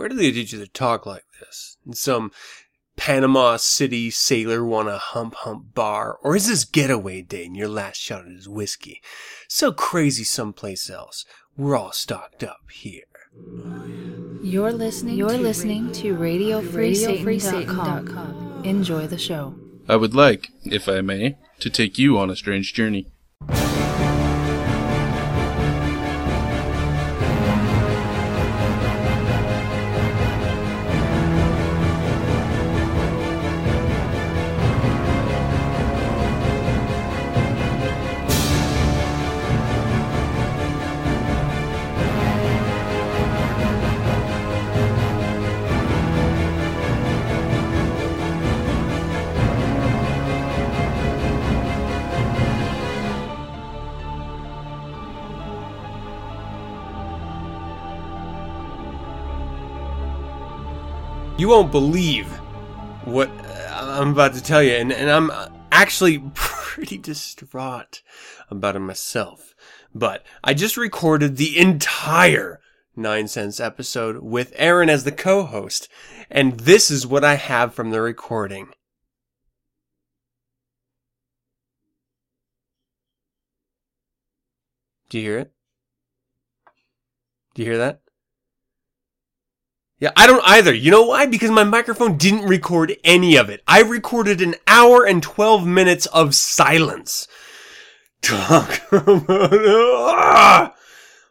Where do they teach you to talk like this? In some Panama City sailor wanna hump hump bar? Or is this getaway day and your last shot at his whiskey? So crazy someplace else. We're all stocked up here. You're listening. You're listening to RadioFreeSatan.com. Enjoy the show. I would like, if I may, to take you on a strange journey. Won't believe what uh, I'm about to tell you, and, and I'm uh, actually pretty distraught about it myself. But I just recorded the entire Nine Cents episode with Aaron as the co-host, and this is what I have from the recording. Do you hear it? Do you hear that? Yeah, I don't either. You know why? Because my microphone didn't record any of it. I recorded an hour and 12 minutes of silence. Talk about ah!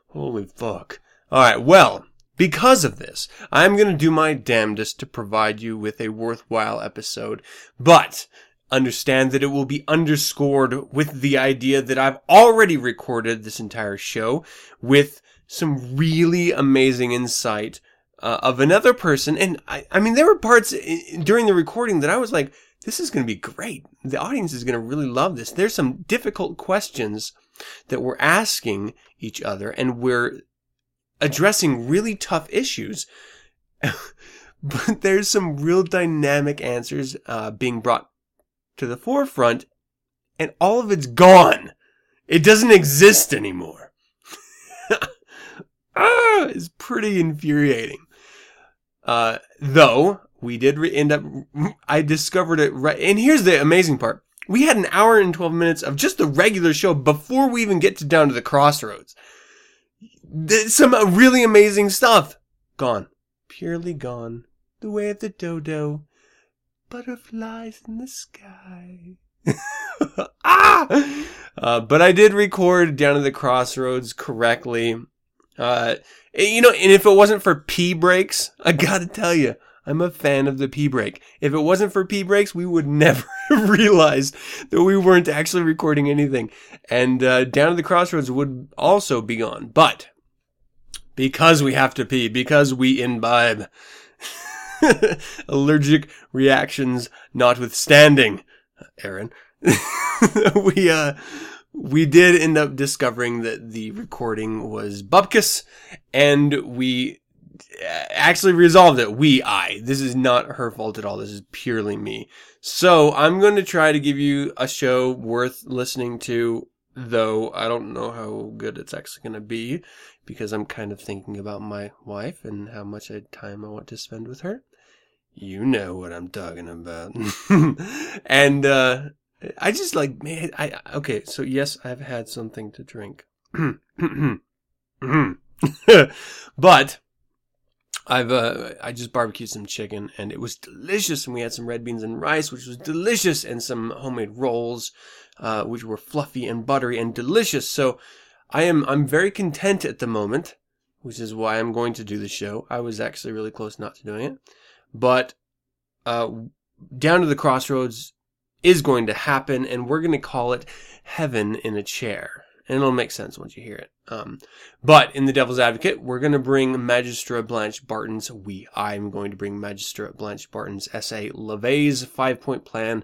Holy fuck. Alright, well, because of this, I'm gonna do my damnedest to provide you with a worthwhile episode, but understand that it will be underscored with the idea that I've already recorded this entire show with some really amazing insight uh, of another person. And I, I mean, there were parts in, during the recording that I was like, this is going to be great. The audience is going to really love this. There's some difficult questions that we're asking each other and we're addressing really tough issues. but there's some real dynamic answers uh, being brought to the forefront and all of it's gone. It doesn't exist anymore. ah, it's pretty infuriating. Uh, though we did re- end up, I discovered it right. And here's the amazing part: we had an hour and twelve minutes of just the regular show before we even get to down to the crossroads. Some uh, really amazing stuff gone, purely gone. The way of the dodo, butterflies in the sky. ah! Uh, but I did record down to the crossroads correctly. Uh, you know, and if it wasn't for pee breaks, I gotta tell you, I'm a fan of the pee break. If it wasn't for pee breaks, we would never realize that we weren't actually recording anything. And uh, Down to the Crossroads would also be gone. But because we have to pee, because we imbibe allergic reactions notwithstanding, Aaron, we uh we did end up discovering that the recording was bupkis and we actually resolved it. We, I. This is not her fault at all. This is purely me. So I'm going to try to give you a show worth listening to, though I don't know how good it's actually going to be because I'm kind of thinking about my wife and how much time I want to spend with her. You know what I'm talking about. and, uh, I just like, man, I, okay, so yes, I've had something to drink. but I've uh, I just barbecued some chicken and it was delicious, and we had some red beans and rice, which was delicious, and some homemade rolls, uh, which were fluffy and buttery and delicious. So I am I'm very content at the moment, which is why I'm going to do the show. I was actually really close not to doing it, but uh, down to the crossroads is going to happen, and we're going to call it heaven in a chair and it'll make sense once you hear it. Um, but in the Devil's Advocate, we're going to bring Magistra Blanche Barton's. We, I'm going to bring Magistra Blanche Barton's essay, LaVey's Five Point Plan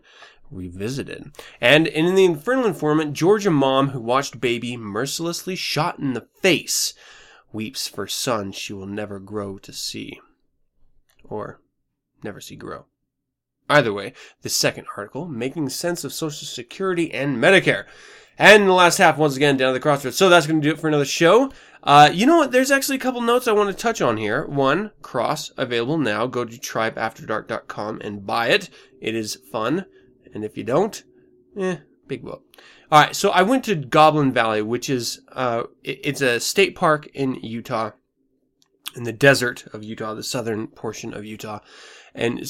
Revisited. And in the Infernal Informant, Georgia mom who watched baby mercilessly shot in the face weeps for son she will never grow to see, or never see grow. Either way, the second article, Making Sense of Social Security and Medicare. And the last half, once again, down to the crossroads. So that's going to do it for another show. Uh, you know what? There's actually a couple notes I want to touch on here. One, Cross, available now. Go to tribeafterdark.com and buy it. It is fun. And if you don't, eh, big whoop. All right, so I went to Goblin Valley, which is uh, it's a state park in Utah, in the desert of Utah, the southern portion of Utah, and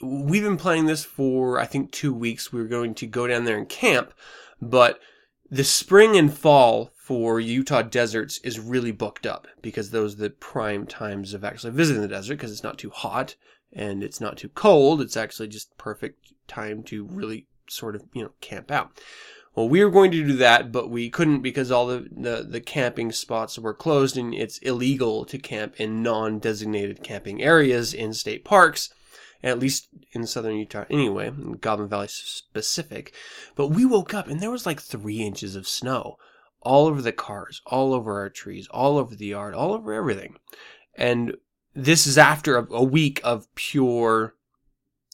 we've been planning this for I think two weeks. We were going to go down there and camp, but the spring and fall for Utah deserts is really booked up because those are the prime times of actually visiting the desert because it's not too hot and it's not too cold. It's actually just perfect time to really sort of, you know, camp out. Well, we were going to do that, but we couldn't because all the, the, the camping spots were closed and it's illegal to camp in non-designated camping areas in state parks at least in southern Utah anyway, in Goblin Valley specific. But we woke up and there was like three inches of snow all over the cars, all over our trees, all over the yard, all over everything. And this is after a, a week of pure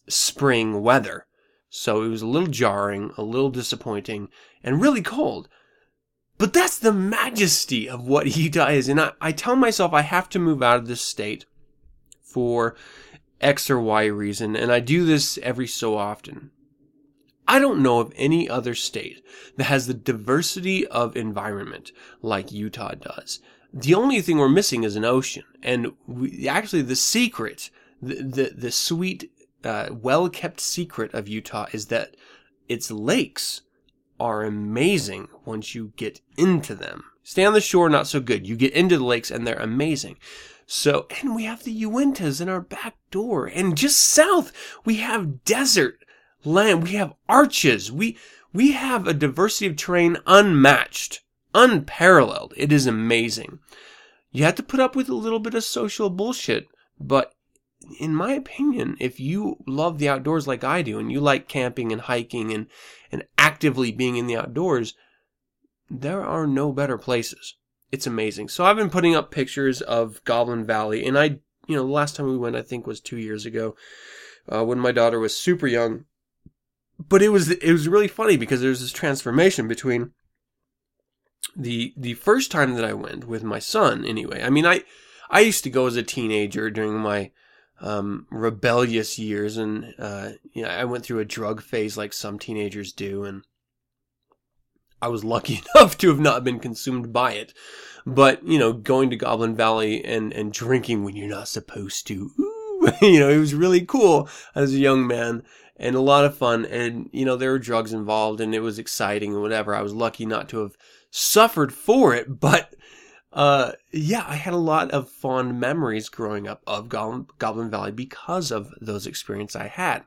spring weather. So it was a little jarring, a little disappointing, and really cold. But that's the majesty of what Utah is. And I, I tell myself I have to move out of this state for X or Y reason, and I do this every so often. I don't know of any other state that has the diversity of environment like Utah does. The only thing we're missing is an ocean, and we, actually the secret, the the, the sweet, uh, well kept secret of Utah is that its lakes are amazing once you get into them. Stay on the shore, not so good. You get into the lakes and they're amazing. So, and we have the Uintas in our back door. And just south, we have desert land. We have arches. We, we have a diversity of terrain unmatched, unparalleled. It is amazing. You have to put up with a little bit of social bullshit, but in my opinion, if you love the outdoors like I do and you like camping and hiking and, and actively being in the outdoors, there are no better places. It's amazing. So I've been putting up pictures of Goblin Valley and I, you know, the last time we went, I think was two years ago, uh, when my daughter was super young. But it was, it was really funny because there's this transformation between the, the first time that I went with my son anyway. I mean, I, I used to go as a teenager during my, um, rebellious years, and uh, you know, I went through a drug phase like some teenagers do, and I was lucky enough to have not been consumed by it. But you know, going to Goblin Valley and and drinking when you're not supposed to, ooh, you know, it was really cool as a young man and a lot of fun. And you know, there were drugs involved, and it was exciting and whatever. I was lucky not to have suffered for it, but uh, yeah, I had a lot of fond memories growing up of Goblin, Goblin Valley because of those experiences I had.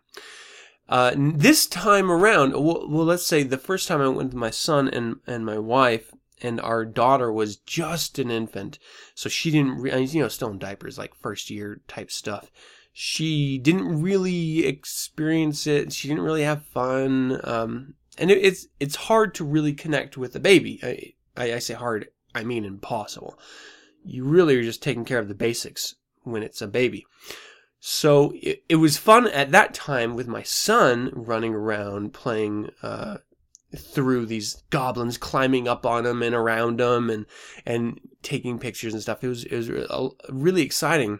Uh, this time around, well, well, let's say the first time I went with my son and, and my wife, and our daughter was just an infant, so she didn't, re- you know, still in diapers, like first year type stuff. She didn't really experience it. She didn't really have fun. Um, and it, it's it's hard to really connect with a baby. I, I, I say hard I mean impossible. You really are just taking care of the basics when it's a baby. So it, it was fun at that time with my son running around playing uh, through these goblins, climbing up on them and around them, and and taking pictures and stuff. It was it was really exciting.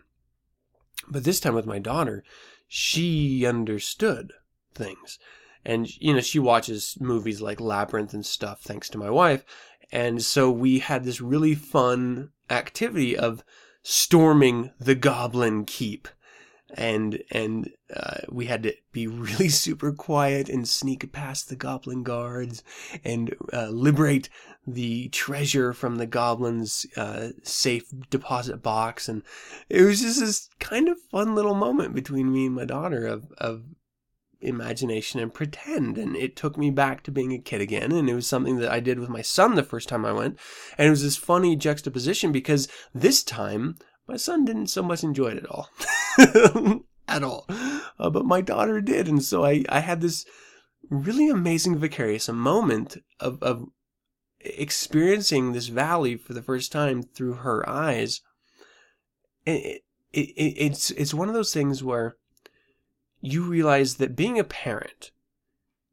But this time with my daughter, she understood things, and you know she watches movies like Labyrinth and stuff thanks to my wife, and so we had this really fun activity of storming the Goblin Keep. And and uh, we had to be really super quiet and sneak past the goblin guards and uh, liberate the treasure from the goblin's uh, safe deposit box. And it was just this kind of fun little moment between me and my daughter of of imagination and pretend. And it took me back to being a kid again. And it was something that I did with my son the first time I went. And it was this funny juxtaposition because this time my son didn't so much enjoy it at all. at all. Uh, but my daughter did. And so I, I had this really amazing vicarious moment of, of experiencing this valley for the first time through her eyes. It, it, it, it's, it's one of those things where you realize that being a parent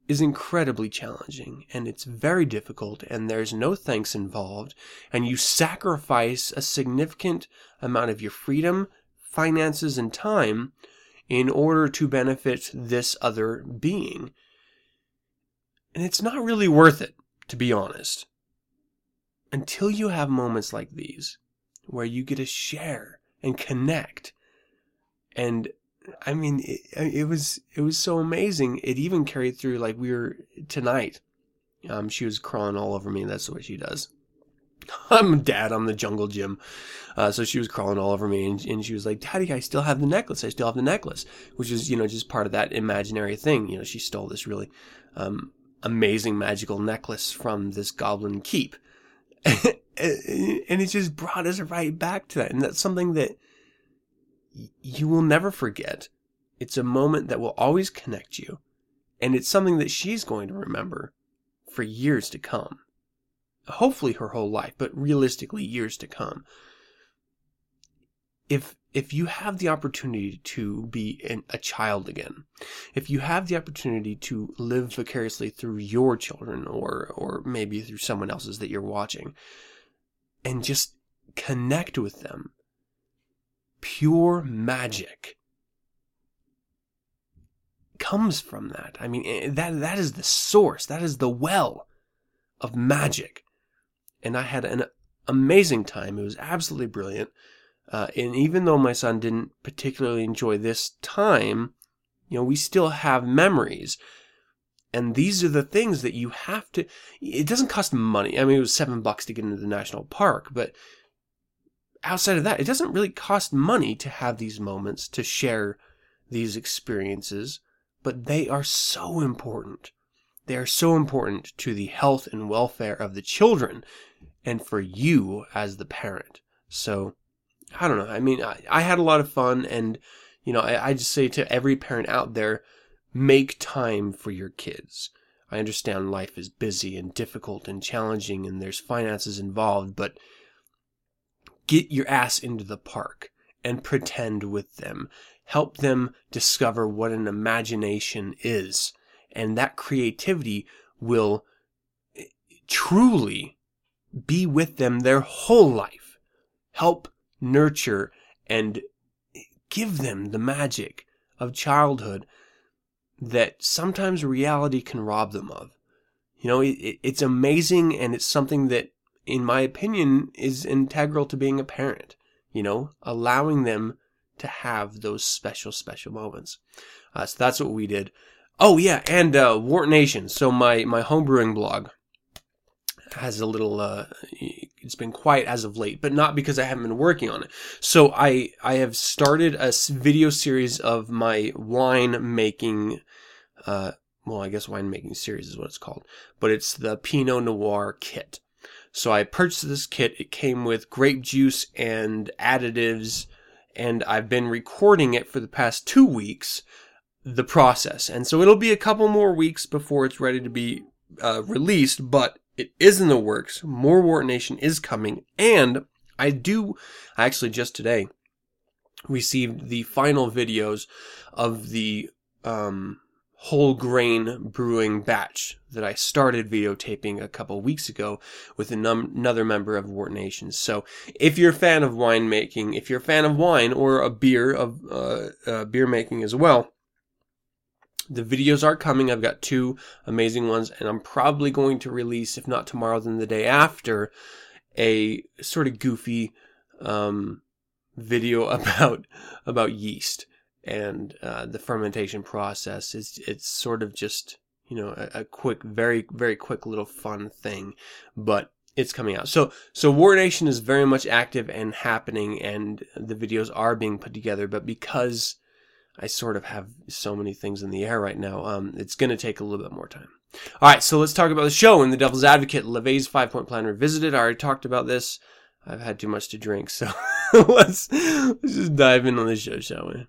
is incredibly challenging and it's very difficult and there's no thanks involved and you sacrifice a significant amount of your freedom, finances, and time in order to benefit this other being. And it's not really worth it, to be honest. Until you have moments like these where you get to share and connect and I mean, it, it, was it was so amazing. It even carried through. Like we were tonight. Um, she was crawling all over me. That's what she does. I'm dad. I'm the jungle gym. Uh, so she was crawling all over me, and, and she was like, "Daddy, I still have the necklace. I still have the necklace," which is you know just part of that imaginary thing. You know, she stole this really um, amazing magical necklace from this goblin keep, and it just brought us right back to that. And that's something that you will never forget. It's a moment that will always connect you. And it's something that she's going to remember for years to come. Hopefully her whole life, but realistically years to come. If if you have the opportunity to be an, a child again, if you have the opportunity to live vicariously through your children or or maybe through someone else's that you're watching and just connect with them pure magic comes from that. I mean, eh, that that is the source. That is the well of magic. And I had an amazing time. It was absolutely brilliant. Uh, and even though my son didn't particularly enjoy this time, you know, we still have memories. And these are the things that you have to. It doesn't cost money. I mean, it was seven bucks to get into the national park, but outside of that, it doesn't really cost money to have these moments, to share these experiences, but they are so important. They are so important to the health and welfare of the children and for you as the parent. So, I don't know. I mean, I, I had a lot of fun, and, you know, I, I just say to every parent out there make time for your kids. I understand life is busy and difficult and challenging, and there's finances involved, but get your ass into the park and pretend with them. Help them discover what an imagination is. And that creativity will eh, truly be with them their whole life. Help nurture and give them the magic of childhood that sometimes reality can rob them of. You know, it, it's amazing and it's something that in my opinion, is integral to being a parent. You know, allowing them to have those special, special moments. Uh, so that's what we did. Oh yeah, and uh, Wort Nation. So my my homebrewing blog has a little. Uh, it's been quiet as of late, but not because I haven't been working on it. So I I have started a video series of my wine making. Uh, well, I guess winemaking series is what it's called, but it's the Pinot Noir kit. So I purchased this kit. It came with grape juice and additives, and I've been recording it for the past two weeks, the process. And so it'll be a couple more weeks before it's ready to be uh, released, but it is in the works. More Wort Nation is coming, and I do, I actually just today received the final videos of the um, whole grain brewing batch that I started videotaping a couple weeks ago with another member of Wort Nations. So if you're a fan of winemaking, if you're a fan of wine or a beer of uh, uh, beer making as well, the videos are coming. I've got two amazing ones, and I'm probably going to release, if not tomorrow, then the day after, a sort of goofy um, video about about yeast and uh, the fermentation process. is it's sort of just you know a, a, quick, very very quick little fun thing, but it's coming out. So so Wort Nation is very much active and happening, and the videos are being put together. But because I sort of have so many things in the air right now, um, it's going to take a little bit more time. All right, so let's talk about the show and the Devil's Advocate, LaVey's five point plan revisited. I already talked about this. I've had too much to drink, so let's let's just dive in on the show, shall we?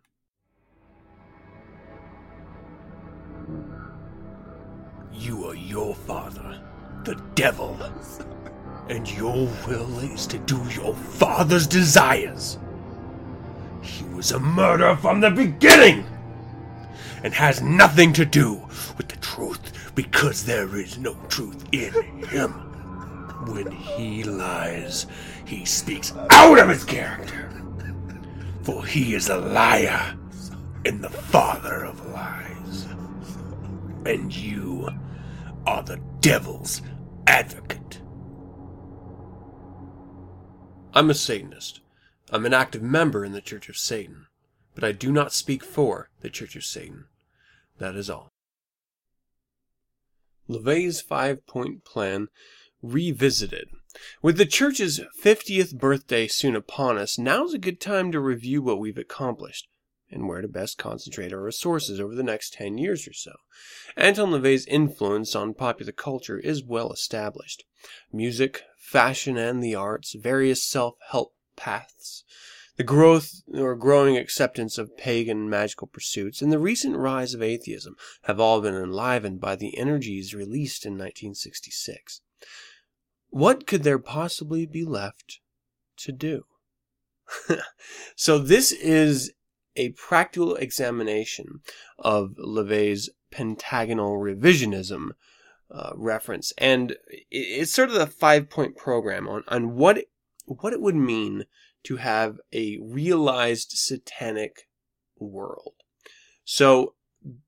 Your father, the devil. And your will is to do your father's desires. He was a murderer from the beginning. and has nothing to do with the truth because there is no truth in him. When he lies, he speaks out of his character. For he is a liar and the father of lies. And you are the devil's advocate. I'm a Satanist. I'm an active member in the Church of Satan, but I do not speak for the Church of Satan. That is all. LaVey's five point plan revisited. With the church's 50th birthday soon upon us, now's a good time to review what we've accomplished and where to best concentrate our resources over the next 10 years or so. Anton LaVey's influence on popular culture is well established. Music, fashion, and the arts, various self-help paths, the growth or growing acceptance of pagan magical pursuits, and the recent rise of atheism have all been enlivened by the energies released in 1966. What could there possibly be left to do? so this is a practical examination of LaVey's pentagonal revisionism uh, reference, and it's sort of the five-point program on on what what it would mean to have a realized satanic world. So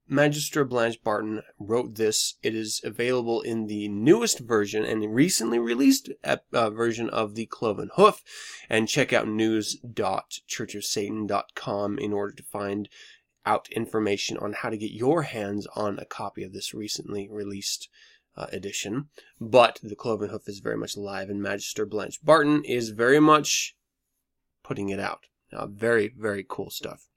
Magister Blanche Barton wrote this. It is available in the newest version and recently released uh, version of the Cloven Hoof. And check out news.churchofsatan.com in order to find out information on how to get your hands on a copy of this recently released uh, edition. But the Cloven Hoof is very much alive, and Magister Blanche Barton is very much putting it out. Uh, very, very cool stuff.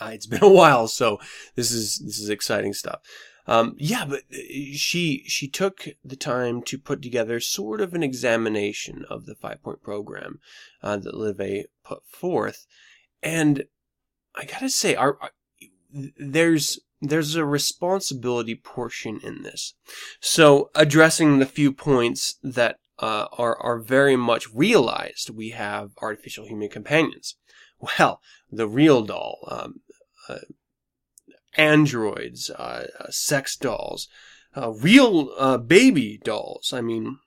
Uh, it's been a while, so this is this is exciting stuff. Um, yeah, but uh, she she took the time to put together sort of an examination of the five point program uh, that LaVey put forth, and I gotta say, our, our, there's there's a responsibility portion in this. So addressing the few points that uh, are are very much realized, we have artificial human companions. Well, the real doll, um, androids, uh, uh, sex dolls, uh, real uh, baby dolls. I mean,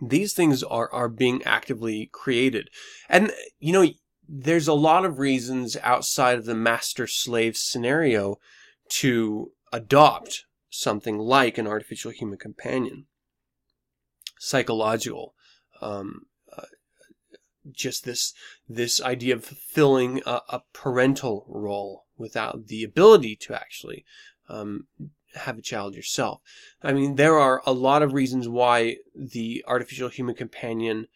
these things are, are being actively created. And, you know, there's a lot of reasons outside of the master slave scenario to adopt something like an artificial human companion. Psychological, um, just this this idea of fulfilling a, a parental role without the ability to actually um, have a child yourself. I mean, there are a lot of reasons why the artificial human companion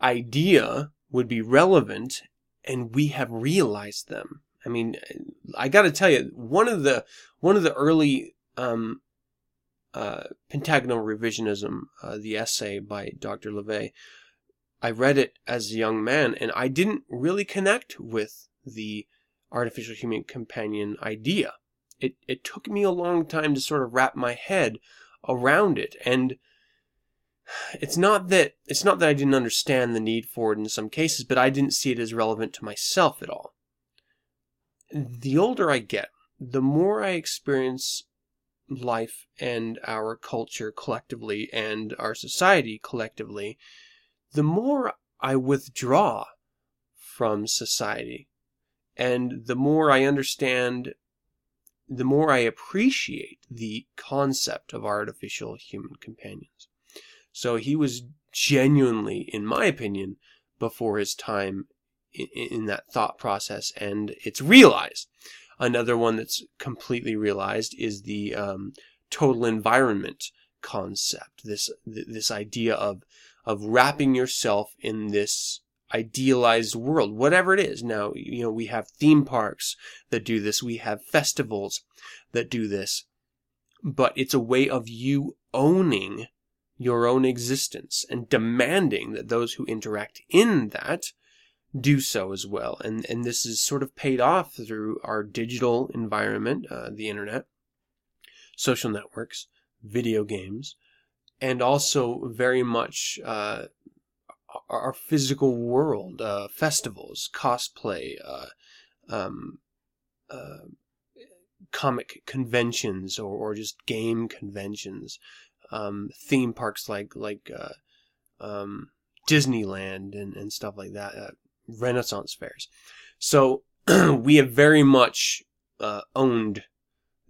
idea would be relevant, and we have realized them. I mean, I got to tell you, one of the one of the early um, uh, pentagonal revisionism, uh, the essay by Dr. LaVey, I read it as a young man and I didn't really connect with the artificial human companion idea. It, it took me a long time to sort of wrap my head around it. And it's not that, it's not that I didn't understand the need for it in some cases, but I didn't see it as relevant to myself at all. The older I get, the more I experience life and our culture collectively and our society collectively, the more I withdraw from society and the more I understand, the more I appreciate the concept of artificial human companions. So he was genuinely, in my opinion, before his time in, in that thought process, and it's realized. Another one that's completely realized is the um, total environment concept. This this idea of of wrapping yourself in this idealized world, whatever it is. Now, you know, we have theme parks that do this. We have festivals that do this, but it's a way of you owning your own existence and demanding that those who interact in that do so as well. And, and this is sort of paid off through our digital environment, uh, the internet, social networks, video games, and also very much uh, our physical world, uh, festivals, cosplay, uh, um, uh, comic conventions or, or just game conventions, um, theme parks like like uh, um, Disneyland and, and stuff like that, uh, Renaissance fairs. So we have very much owned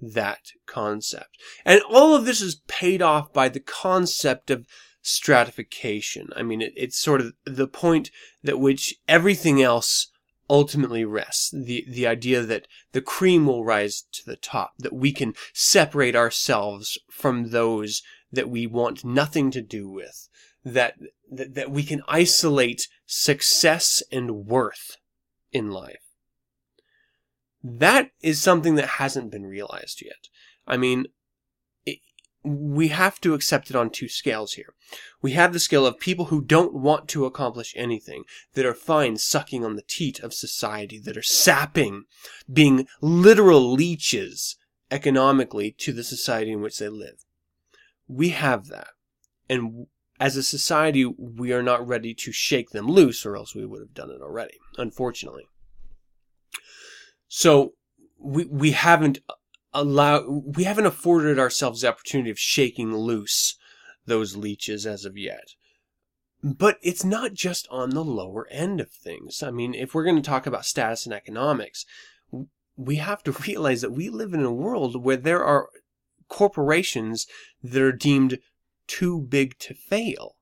that concept. And all of this is paid off by the concept of stratification. I mean, it, it's sort of the point that which everything else ultimately rests. The, the idea that the cream will rise to the top, that we can separate ourselves from those that we want nothing to do with, that, that, that we can isolate success and worth in life. That is something that hasn't been realized yet. I mean, it, we have to accept it on two scales here. We have the scale of people who don't want to accomplish anything, that are fine sucking on the teat of society, that are sapping, being literal leeches economically to the society in which they live. We have that. And as a society, we are not ready to shake them loose, or else we would have done it already, unfortunately. So we we haven't allowed we haven't afforded ourselves the opportunity of shaking loose those leeches as of yet. But it's not just on the lower end of things. I mean, if we're going to talk about status and economics, we have to realize that we live in a world where there are corporations that are deemed too big to fail.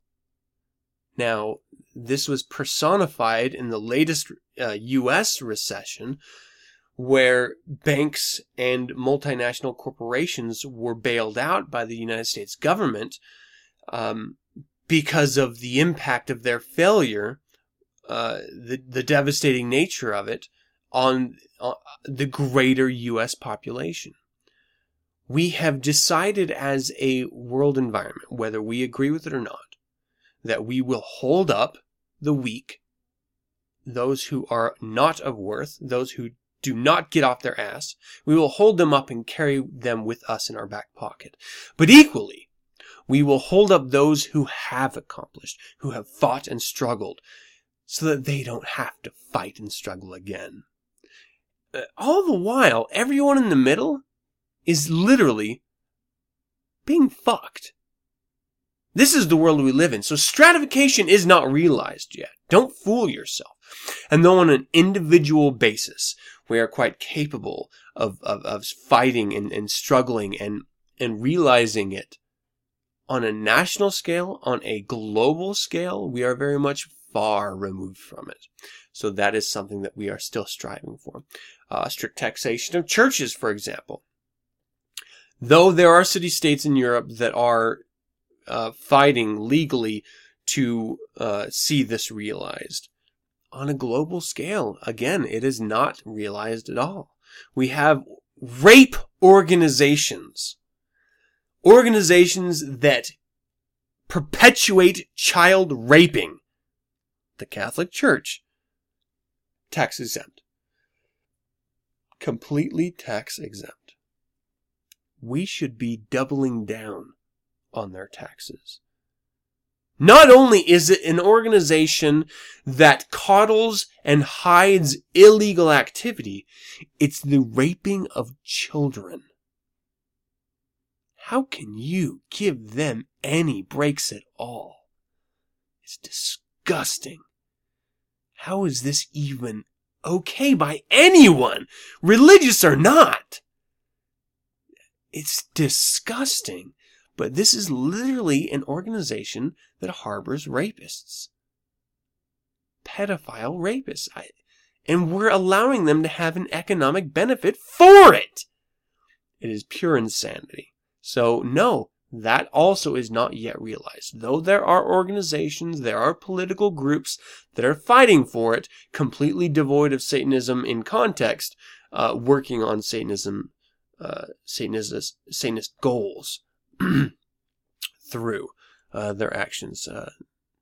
Now, this was personified in the latest uh, US recession where banks and multinational corporations were bailed out by the United States government um, because of the impact of their failure, uh, the the devastating nature of it on, on the greater U.S. population. We have decided as a world environment, whether we agree with it or not, that we will hold up the weak, those who are not of worth, those who do not get off their ass. We will hold them up and carry them with us in our back pocket. But equally, we will hold up those who have accomplished, who have fought and struggled, so that they don't have to fight and struggle again. Uh, all the while, everyone in the middle is literally being fucked. This is the world we live in. So stratification is not realized yet. Don't fool yourself. And though on an individual basis, we are quite capable of, of, of fighting and, and struggling and, and realizing it on a national scale, on a global scale, we are very much far removed from it. So that is something that we are still striving for. Uh, strict taxation of churches, for example. Though there are city states in Europe that are uh, fighting legally to uh, see this realized, on a global scale. Again, it is not realized at all. We have rape organizations. Organizations that perpetuate child raping. The Catholic Church. Tax exempt. Completely tax exempt. We should be doubling down on their taxes. Not only is it an organization that coddles and hides illegal activity, it's the raping of children. How can you give them any breaks at all? It's disgusting. How is this even okay by anyone, religious or not? It's disgusting. But this is literally an organization that harbors rapists. Pedophile rapists. I, and we're allowing them to have an economic benefit for it. It is pure insanity. So, no, that also is not yet realized. Though there are organizations, there are political groups that are fighting for it, completely devoid of Satanism in context, uh, working on Satanism, uh, Satanist, Satanist goals. through uh, their actions uh,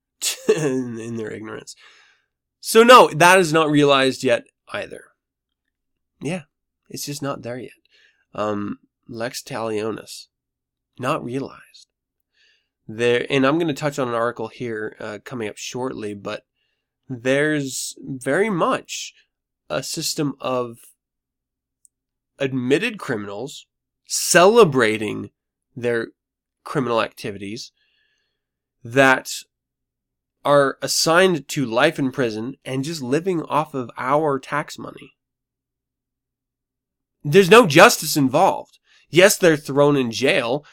in, their ignorance. So no, that is not realized yet either. Yeah, it's just not there yet. Um, Lex Talionis, not realized. There, and I'm going to touch on an article here uh, coming up shortly, but there's very much a system of admitted criminals celebrating their criminal activities that are assigned to life in prison and just living off of our tax money. There's no justice involved. Yes, they're thrown in jail,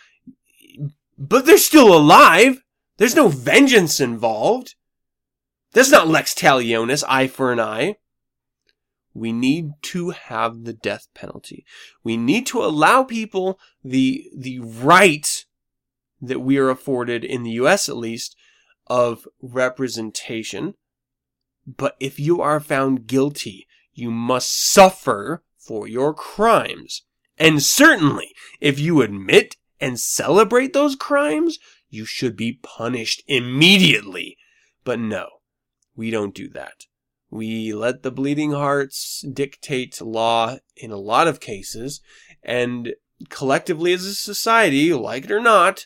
but they're still alive. There's no vengeance involved. That's not lex talionis, eye for an eye. We need to have the death penalty. We need to allow people the, the right that we are afforded in the US at least of representation. But if you are found guilty, you must suffer for your crimes. And certainly, if you admit and celebrate those crimes, you should be punished immediately. But no, we don't do that. We let the bleeding hearts dictate law in a lot of cases, and collectively as a society, like it or not,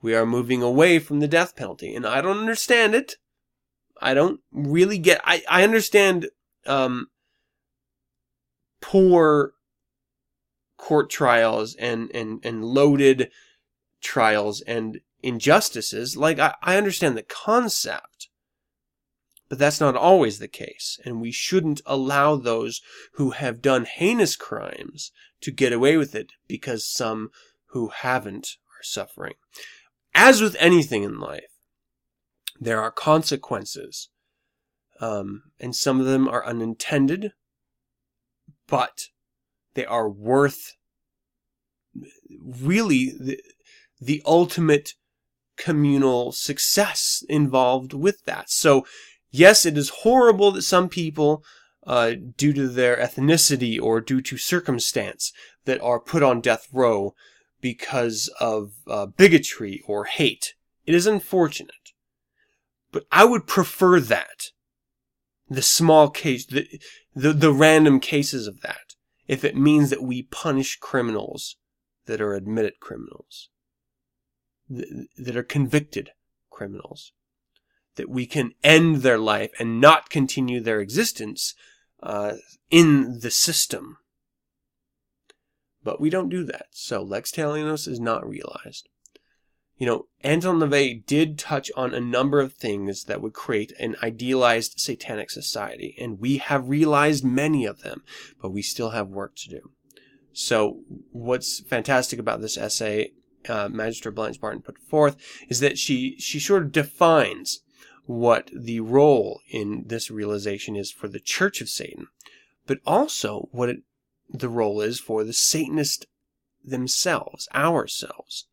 we are moving away from the death penalty. And I don't understand it. I don't really get, I, I understand, um, poor court trials and, and, and loaded trials and injustices. Like, I, I understand the concept, but that's not always the case. And we shouldn't allow those who have done heinous crimes to get away with it because some who haven't are suffering. As with anything in life, there are consequences. Um, and some of them are unintended, but they are worth really the, the ultimate communal success involved with that. So, yes, it is horrible that some people, uh, due to their ethnicity or due to circumstance, that are put on death row because of uh, bigotry or hate. It is unfortunate. But I would prefer that. The small case, the, the, the random cases of that, if it means that we punish criminals that are admitted criminals that are convicted criminals. That we can end their life and not continue their existence uh, in the system. But we don't do that. So Lex Talionis is not realized. You know, Anton LaVey did touch on a number of things that would create an idealized satanic society, and we have realized many of them, but we still have work to do. So, what's fantastic about this essay uh, Magister Blanche Barton put forth is that she she sort of defines what the role in this realization is for the Church of Satan, but also what it, the role is for the Satanists themselves, ourselves,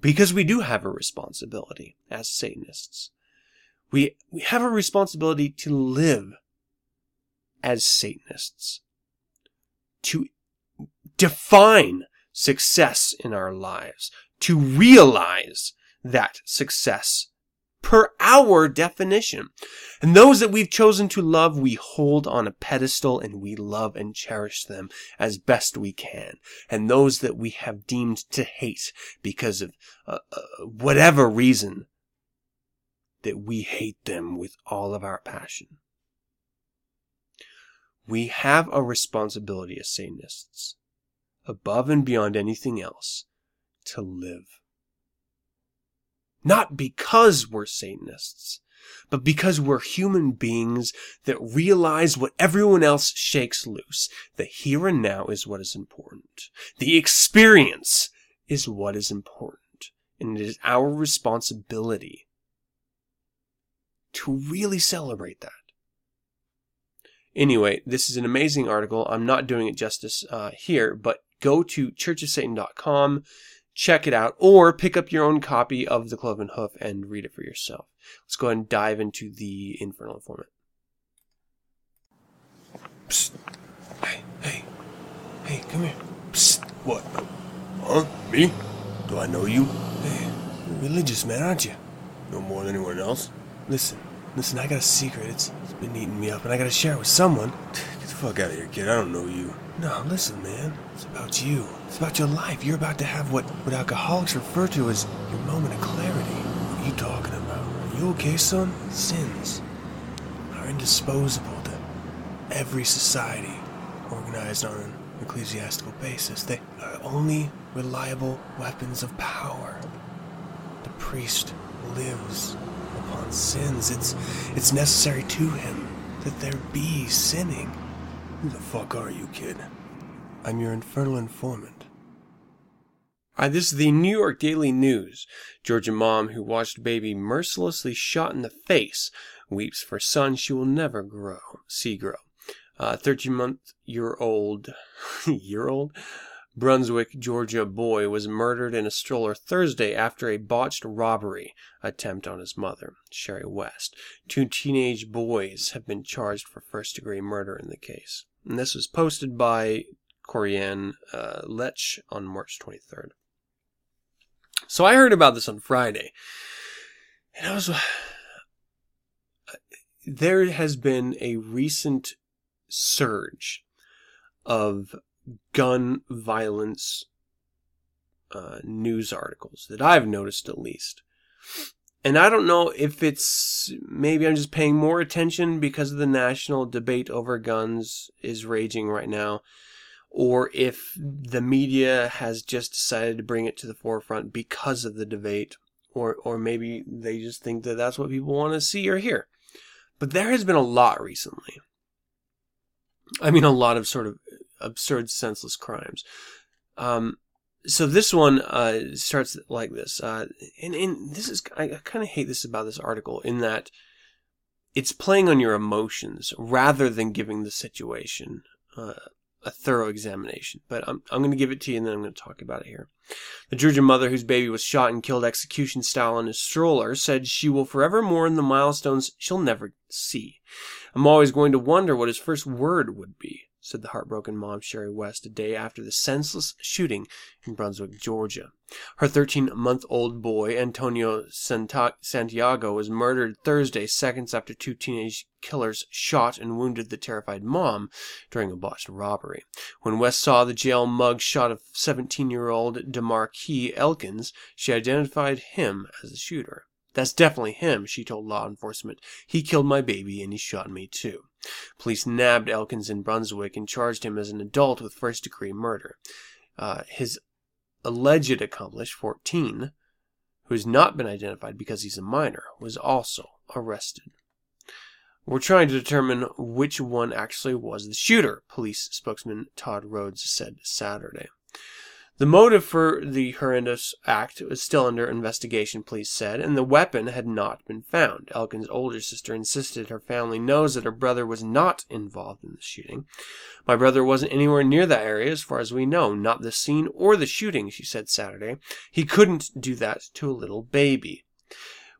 because we do have a responsibility as Satanists. We we have a responsibility to live as Satanists, to define success in our lives, to realize that success per our definition. And those that we've chosen to love, we hold on a pedestal and we love and cherish them as best we can. And those that we have deemed to hate because of uh, uh, whatever reason, that we hate them with all of our passion. We have a responsibility as Satanists, above and beyond anything else, to live. Not because we're Satanists, but because we're human beings that realize what everyone else shakes loose. The here and now is what is important. The experience is what is important. And it is our responsibility to really celebrate that. Anyway, this is an amazing article. I'm not doing it justice uh, here, but go to churchofsatan.com check it out, or pick up your own copy of The Cloven Hoof and read it for yourself. Let's go ahead and dive into the Infernal Informant. Psst. Hey, hey, hey, come here. Psst. What? Huh? Me? Do I know you? Hey, you're religious, man, aren't you? No more than anyone else. Listen, listen, I got a secret. It's, it's been eating me up, and I gotta share it with someone. Get the fuck out of here, kid. I don't know you. No, listen, man. It's about you. It's about your life. You're about to have what, what alcoholics refer to as your moment of clarity. What are you talking about? Are you okay, son? Sins are indisposable to every society organized on an ecclesiastical basis. They are only reliable weapons of power. The priest lives upon sins. It's it's necessary to him that there be sinning. Who the fuck are you, kid? I'm your infernal informant. Alright, this is the New York Daily News. Georgia mom who watched baby mercilessly shot in the face weeps for son she will never grow, see grow. Uh, 13 month year old, year old Brunswick, Georgia boy was murdered in a stroller Thursday after a botched robbery attempt on his mother, Sherry West. Two teenage boys have been charged for first degree murder in the case. And this was posted by Corianne uh, Lech on March 23rd. So I heard about this on Friday. And I was. There has been a recent surge of gun violence uh, news articles that I've noticed at least. And I don't know if it's maybe I'm just paying more attention because of the national debate over guns is raging right now, or if the media has just decided to bring it to the forefront because of the debate, or or maybe they just think that that's what people want to see or hear. But there has been a lot recently. I mean, a lot of sort of absurd, senseless crimes. Um, so this one uh, starts like this, uh, and, and this is I, I kind of hate this about this article in that it's playing on your emotions rather than giving the situation uh, a thorough examination. But I'm I'm going to give it to you, and then I'm going to talk about it here. The Georgia mother whose baby was shot and killed execution style in a stroller said she will forever mourn the milestones she'll never see. I'm always going to wonder what his first word would be said the heartbroken mom, Sherry West, a day after the senseless shooting in Brunswick, Georgia. Her 13 month old boy, Antonio Santiago, was murdered Thursday, seconds after two teenage killers shot and wounded the terrified mom during a botched robbery. When West saw the jail mug shot of 17 year old DeMarquis Elkins, she identified him as the shooter. That's definitely him, she told law enforcement. He killed my baby and he shot me too. Police nabbed Elkins in Brunswick and charged him as an adult with first degree murder. Uh, his alleged accomplice, 14, who has not been identified because he's a minor, was also arrested. We're trying to determine which one actually was the shooter, police spokesman Todd Rhodes said Saturday. The motive for the horrendous act was still under investigation, police said, and the weapon had not been found. Elkin's older sister insisted her family knows that her brother was not involved in the shooting. My brother wasn't anywhere near that area as far as we know, not the scene or the shooting, she said Saturday. He couldn't do that to a little baby.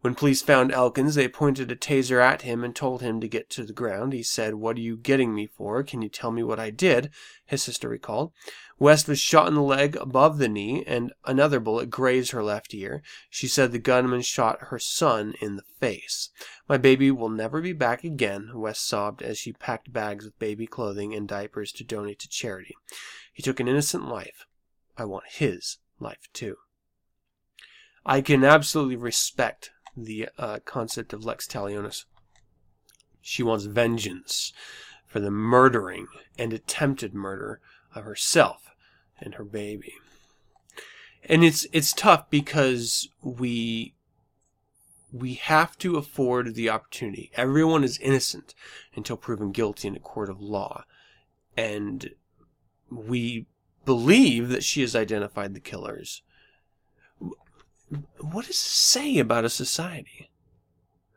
When police found Elkins, they pointed a taser at him and told him to get to the ground. He said, What are you getting me for? Can you tell me what I did? His sister recalled. West was shot in the leg above the knee, and another bullet grazed her left ear. She said the gunman shot her son in the face. My baby will never be back again, West sobbed as she packed bags with baby clothing and diapers to donate to charity. He took an innocent life. I want his life too. I can absolutely respect the uh, concept of Lex Talionis. She wants vengeance for the murdering and attempted murder of herself and her baby. And it's it's tough because we we have to afford the opportunity. Everyone is innocent until proven guilty in a court of law. And we believe that she has identified the killers. What does it say about a society?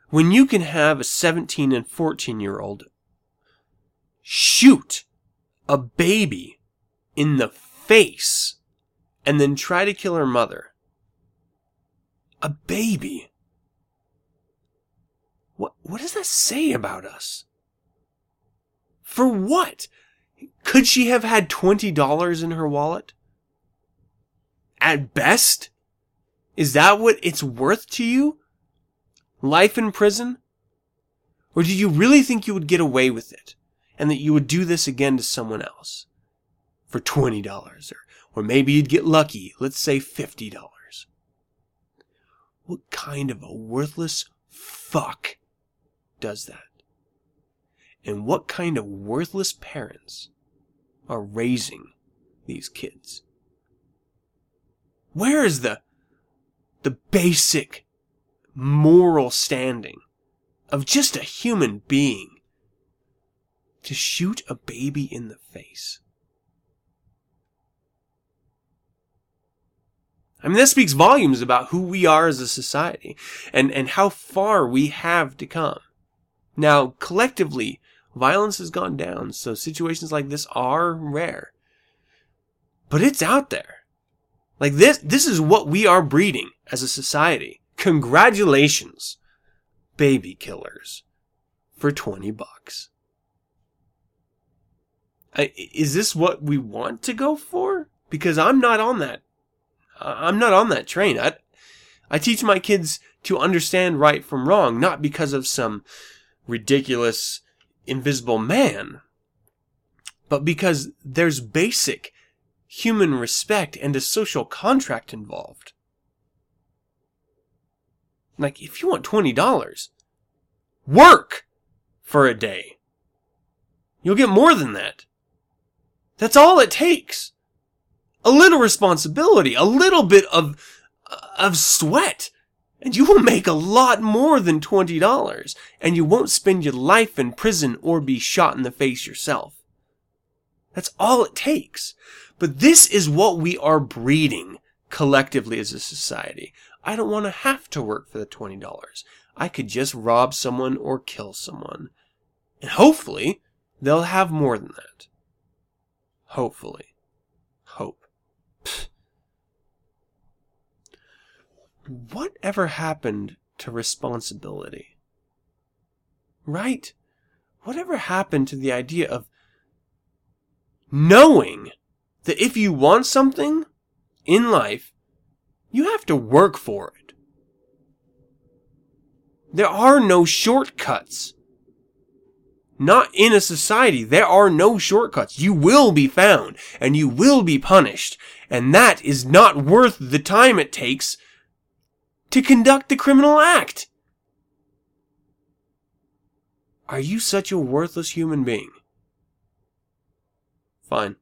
When you can have a 17 and 14 year old shoot a baby in the face and then try to kill her mother. A baby. What, what does that say about us? For what? Could she have had $20 in her wallet? At best? Is that what it's worth to you? Life in prison? Or did you really think you would get away with it and that you would do this again to someone else? for $20 or, or maybe you'd get lucky, let's say $50. What kind of a worthless fuck does that? And what kind of worthless parents are raising these kids? Where is the the basic moral standing of just a human being to shoot a baby in the face? I mean, that speaks volumes about who we are as a society and, and how far we have to come. Now, collectively, violence has gone down, so situations like this are rare. But it's out there. Like this, this is what we are breeding as a society. Congratulations, baby killers, for 20 bucks. I, is this what we want to go for? Because I'm not on that I'm not on that train. I, I teach my kids to understand right from wrong, not because of some ridiculous invisible man, but because there's basic human respect and a social contract involved. Like, if you want $20, work for a day. You'll get more than that. That's all it takes a little responsibility, a little bit of, of sweat, and you will make a lot more than $20, and you won't spend your life in prison or be shot in the face yourself. That's all it takes. But this is what we are breeding collectively as a society. I don't want to have to work for the $20. I could just rob someone or kill someone. And hopefully, they'll have more than that. Hopefully. Hope. Whatever happened to responsibility? Right? Whatever happened to the idea of knowing that if you want something in life, you have to work for it. There are no shortcuts. Not in a society. There are no shortcuts. You will be found and you will be punished. And that is not worth the time it takes to conduct the criminal act. Are you such a worthless human being? Fine.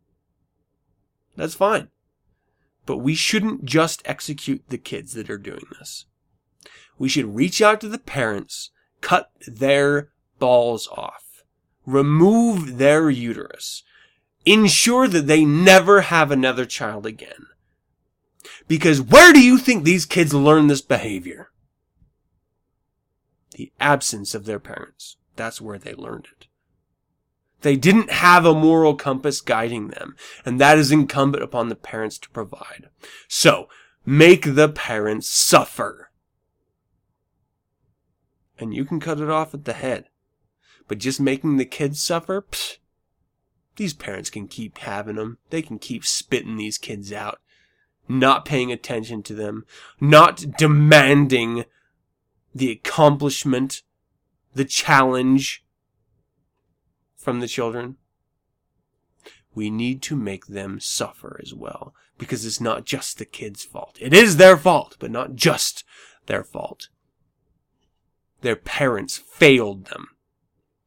That's fine. But we shouldn't just execute the kids that are doing this. We should reach out to the parents, cut their balls off remove their uterus, ensure that they never have another child again. Because where do you think these kids learn this behavior? The absence of their parents. That's where they learned it. They didn't have a moral compass guiding them, and that is incumbent upon the parents to provide. So, make the parents suffer. And you can cut it off at the head. But just making the kids suffer, psh, these parents can keep having them. They can keep spitting these kids out, not paying attention to them, not demanding the accomplishment, the challenge from the children. We need to make them suffer as well, because it's not just the kids' fault. It is their fault, but not just their fault. Their parents failed them.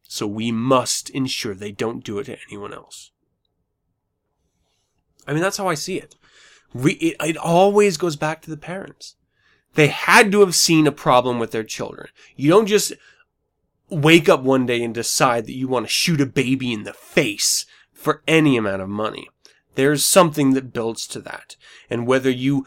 So we must ensure they don't do it to anyone else. I mean, that's how I see it. We, it, it always goes back to the parents. They had to have seen a problem with their children. You don't just wake up one day and decide that you want to shoot a baby in the face for any amount of money. There's something that builds to that. And whether you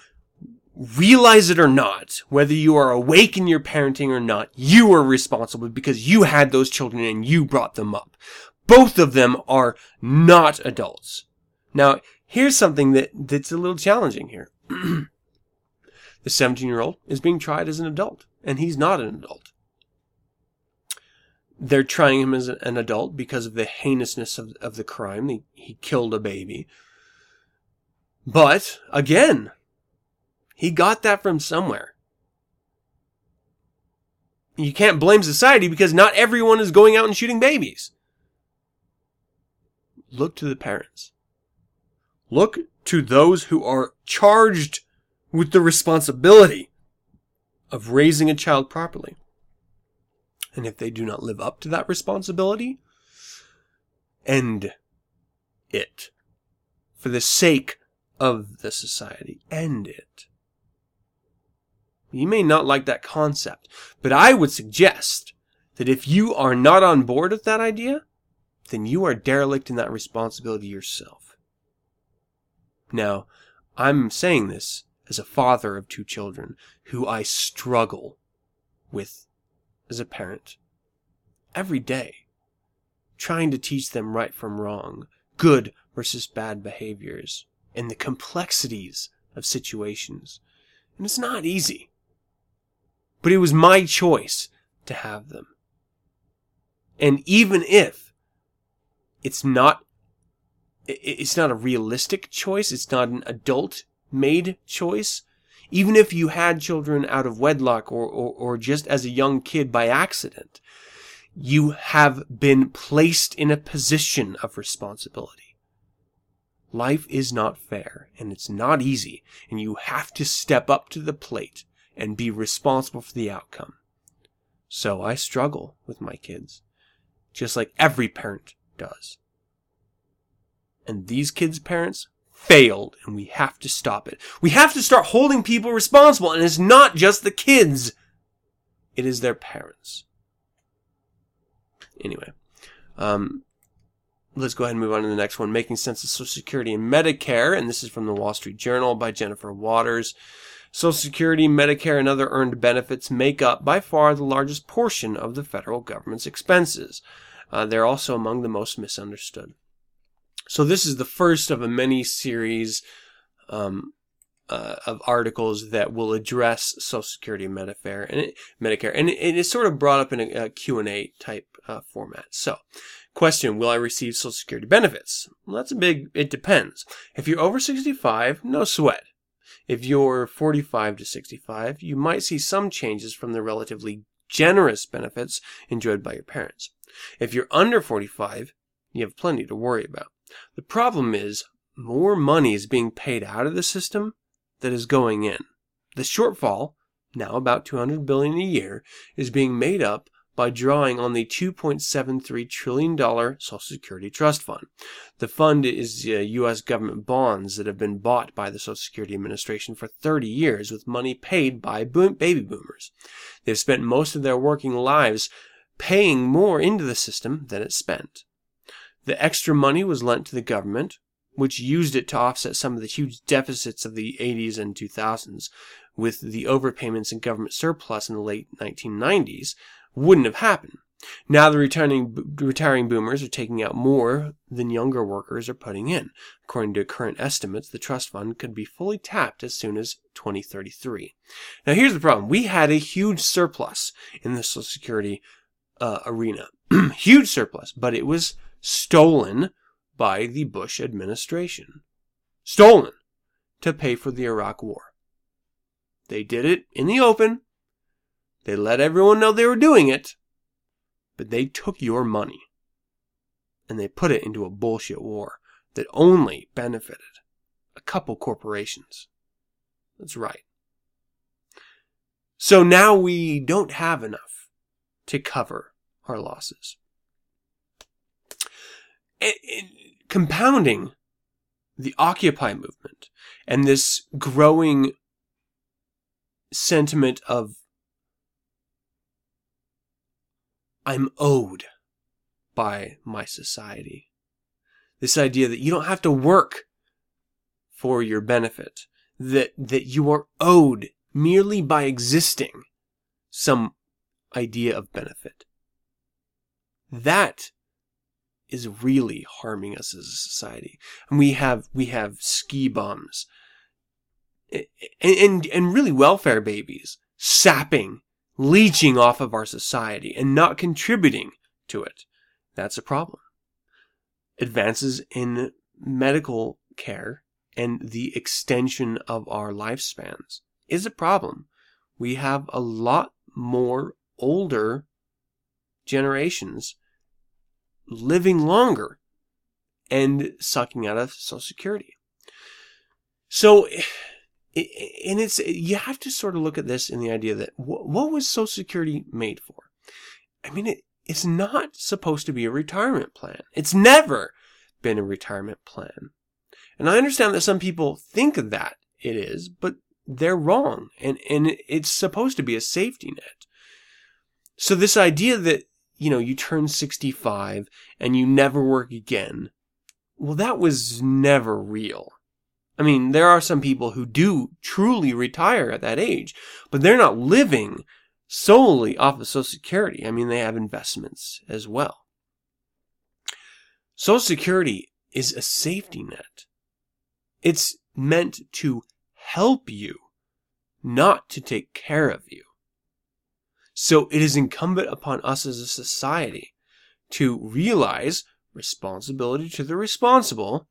realize it or not, whether you are awake in your parenting or not, you are responsible because you had those children and you brought them up. Both of them are not adults. Now, here's something that, that's a little challenging here. the 17 year old is being tried as an adult, and he's not an adult. They're trying him as an adult because of the heinousness of, of the crime. He, he killed a baby. But, again, he got that from somewhere. You can't blame society because not everyone is going out and shooting babies. Look to the parents. Look to those who are charged with the responsibility of raising a child properly. And if they do not live up to that responsibility, end it. for the sake of the society. End it. You may not like that concept, but I would suggest that if you are not on board with that idea, then you are derelict in that responsibility yourself. Now, I'm saying this as a father of two children who I struggle with as a parent every day, trying to teach them right from wrong, good versus bad behaviors, and the complexities of situations. And it's not easy. But it was my choice to have them. And even if it's not it's not a realistic choice, it's not an adult made choice, even if you had children out of wedlock or, or, or just as a young kid by accident, you have been placed in a position of responsibility. Life is not fair and it's not easy and you have to step up to the plate and be responsible for the outcome. So I struggle with my kids, just like every parent does. And these kids' parents failed, and we have to stop it. We have to start holding people responsible, and it's not just the kids, it is their parents. Anyway, um, let's go ahead and move on to the next one Making Sense of Social Security and Medicare, and this is from the Wall Street Journal by Jennifer Waters. Social Security, Medicare, and other earned benefits make up by far the largest portion of the federal government's expenses. Uh, they're also among the most misunderstood. So this is the first of a many series um, uh, of articles that will address Social Security and Medicare, and it, Medicare, and it, it is sort of brought up in a, a Q&A type uh, format. So, question: Will I receive Social Security benefits? Well, that's a big. It depends. If you're over 65, no sweat. If you're 45 to 65, you might see some changes from the relatively generous benefits enjoyed by your parents. If you're under 45, you have plenty to worry about. The problem is more money is being paid out of the system that is going in. The shortfall, now about 200 billion a year, is being made up by drawing on the $2.73 trillion Social Security Trust Fund. The fund is uh, U.S. government bonds that have been bought by the Social Security Administration for 30 years with money paid by boom- baby boomers. They've spent most of their working lives paying more into the system than it spent. The extra money was lent to the government, which used it to offset some of the huge deficits of the 80s and 2000s, with the overpayments and government surplus in the late 1990s, wouldn't have happened. Now the returning, retiring boomers are taking out more than younger workers are putting in. According to current estimates, the trust fund could be fully tapped as soon as 2033. Now here's the problem. We had a huge surplus in the Social Security uh, arena. huge surplus, but it was stolen by the Bush administration. Stolen to pay for the Iraq War. They did it in the open. They let everyone know they were doing it, but they took your money and they put it into a bullshit war that only benefited a couple corporations. That's right. So now we don't have enough to cover our losses. And, and compounding the Occupy movement and this growing sentiment of I'm owed by my society. This idea that you don't have to work for your benefit, that, that you are owed merely by existing some idea of benefit. That is really harming us as a society. And we have, we have ski bums and, and, and really welfare babies sapping leeching off of our society and not contributing to it. That's a problem. Advances in medical care and the extension of our lifespans is a problem. We have a lot more older generations living longer and sucking out of Social Security. So, and it's you have to sort of look at this in the idea that what was Social Security made for? I mean, it, it's not supposed to be a retirement plan. It's never been a retirement plan. And I understand that some people think that it is, but they're wrong. And, and it's supposed to be a safety net. So this idea that, you know, you turn 65 and you never work again, well, that was never real. I mean, there are some people who do truly retire at that age, but they're not living solely off of Social Security. I mean, they have investments as well. Social Security is a safety net. It's meant to help you, not to take care of you. So it is incumbent upon us as a society to realize responsibility to the responsible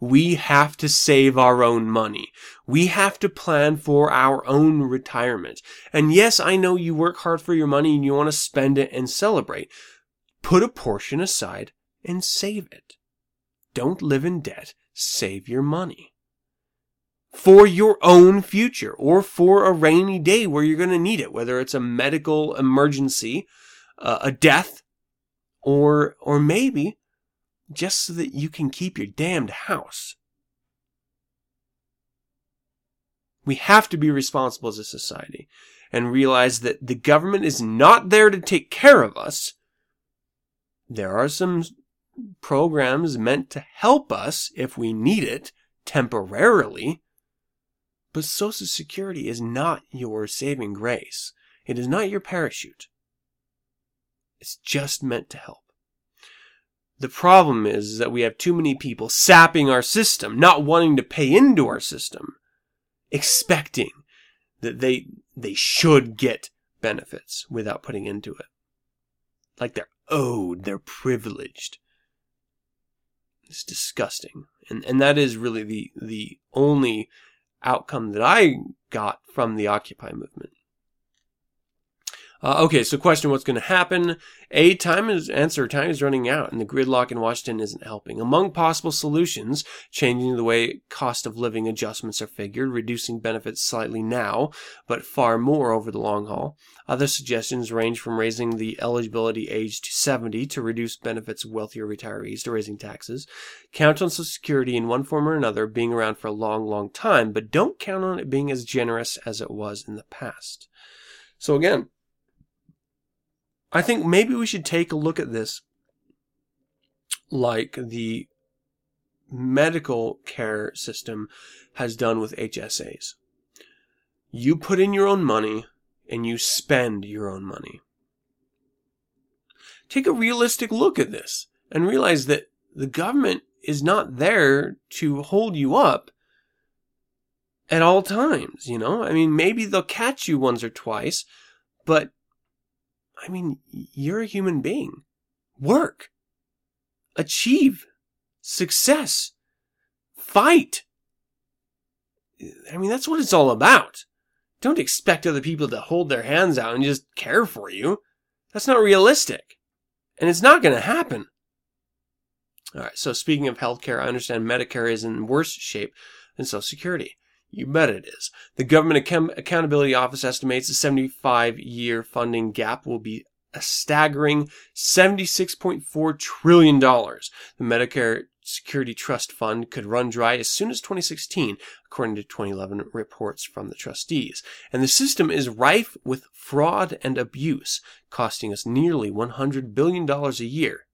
we have to save our own money. We have to plan for our own retirement. And yes, I know you work hard for your money and you want to spend it and celebrate. Put a portion aside and save it. Don't live in debt. Save your money. For your own future or for a rainy day where you're going to need it, whether it's a medical emergency, uh, a death, or, or maybe just so that you can keep your damned house. We have to be responsible as a society and realize that the government is not there to take care of us. There are some programs meant to help us if we need it temporarily. But Social Security is not your saving grace. It is not your parachute. It's just meant to help. The problem is that we have too many people sapping our system, not wanting to pay into our system, expecting that they, they should get benefits without putting into it. Like they're owed, they're privileged. It's disgusting. And, and that is really the, the only outcome that I got from the Occupy movement. Uh, okay, so question: What's going to happen? A time is answer. Time is running out, and the gridlock in Washington isn't helping. Among possible solutions, changing the way cost of living adjustments are figured, reducing benefits slightly now, but far more over the long haul. Other suggestions range from raising the eligibility age to 70 to reduce benefits of wealthier retirees to raising taxes. Count on Social Security in one form or another being around for a long, long time, but don't count on it being as generous as it was in the past. So again, I think maybe we should take a look at this like the medical care system has done with HSAs. You put in your own money and you spend your own money. Take a realistic look at this and realize that the government is not there to hold you up at all times, you know? I mean, maybe they'll catch you once or twice, but I mean, you're a human being. Work. Achieve. Success. Fight. I mean, that's what it's all about. Don't expect other people to hold their hands out and just care for you. That's not realistic. And it's not going to happen. All right, so speaking of healthcare, I understand Medicare is in worse shape than Social Security. You bet it is. The Government Accountability Office estimates the 75 year funding gap will be a staggering $76.4 trillion. The Medicare Security Trust Fund could run dry as soon as 2016, according to 2011 reports from the trustees. And the system is rife with fraud and abuse, costing us nearly $100 billion a year.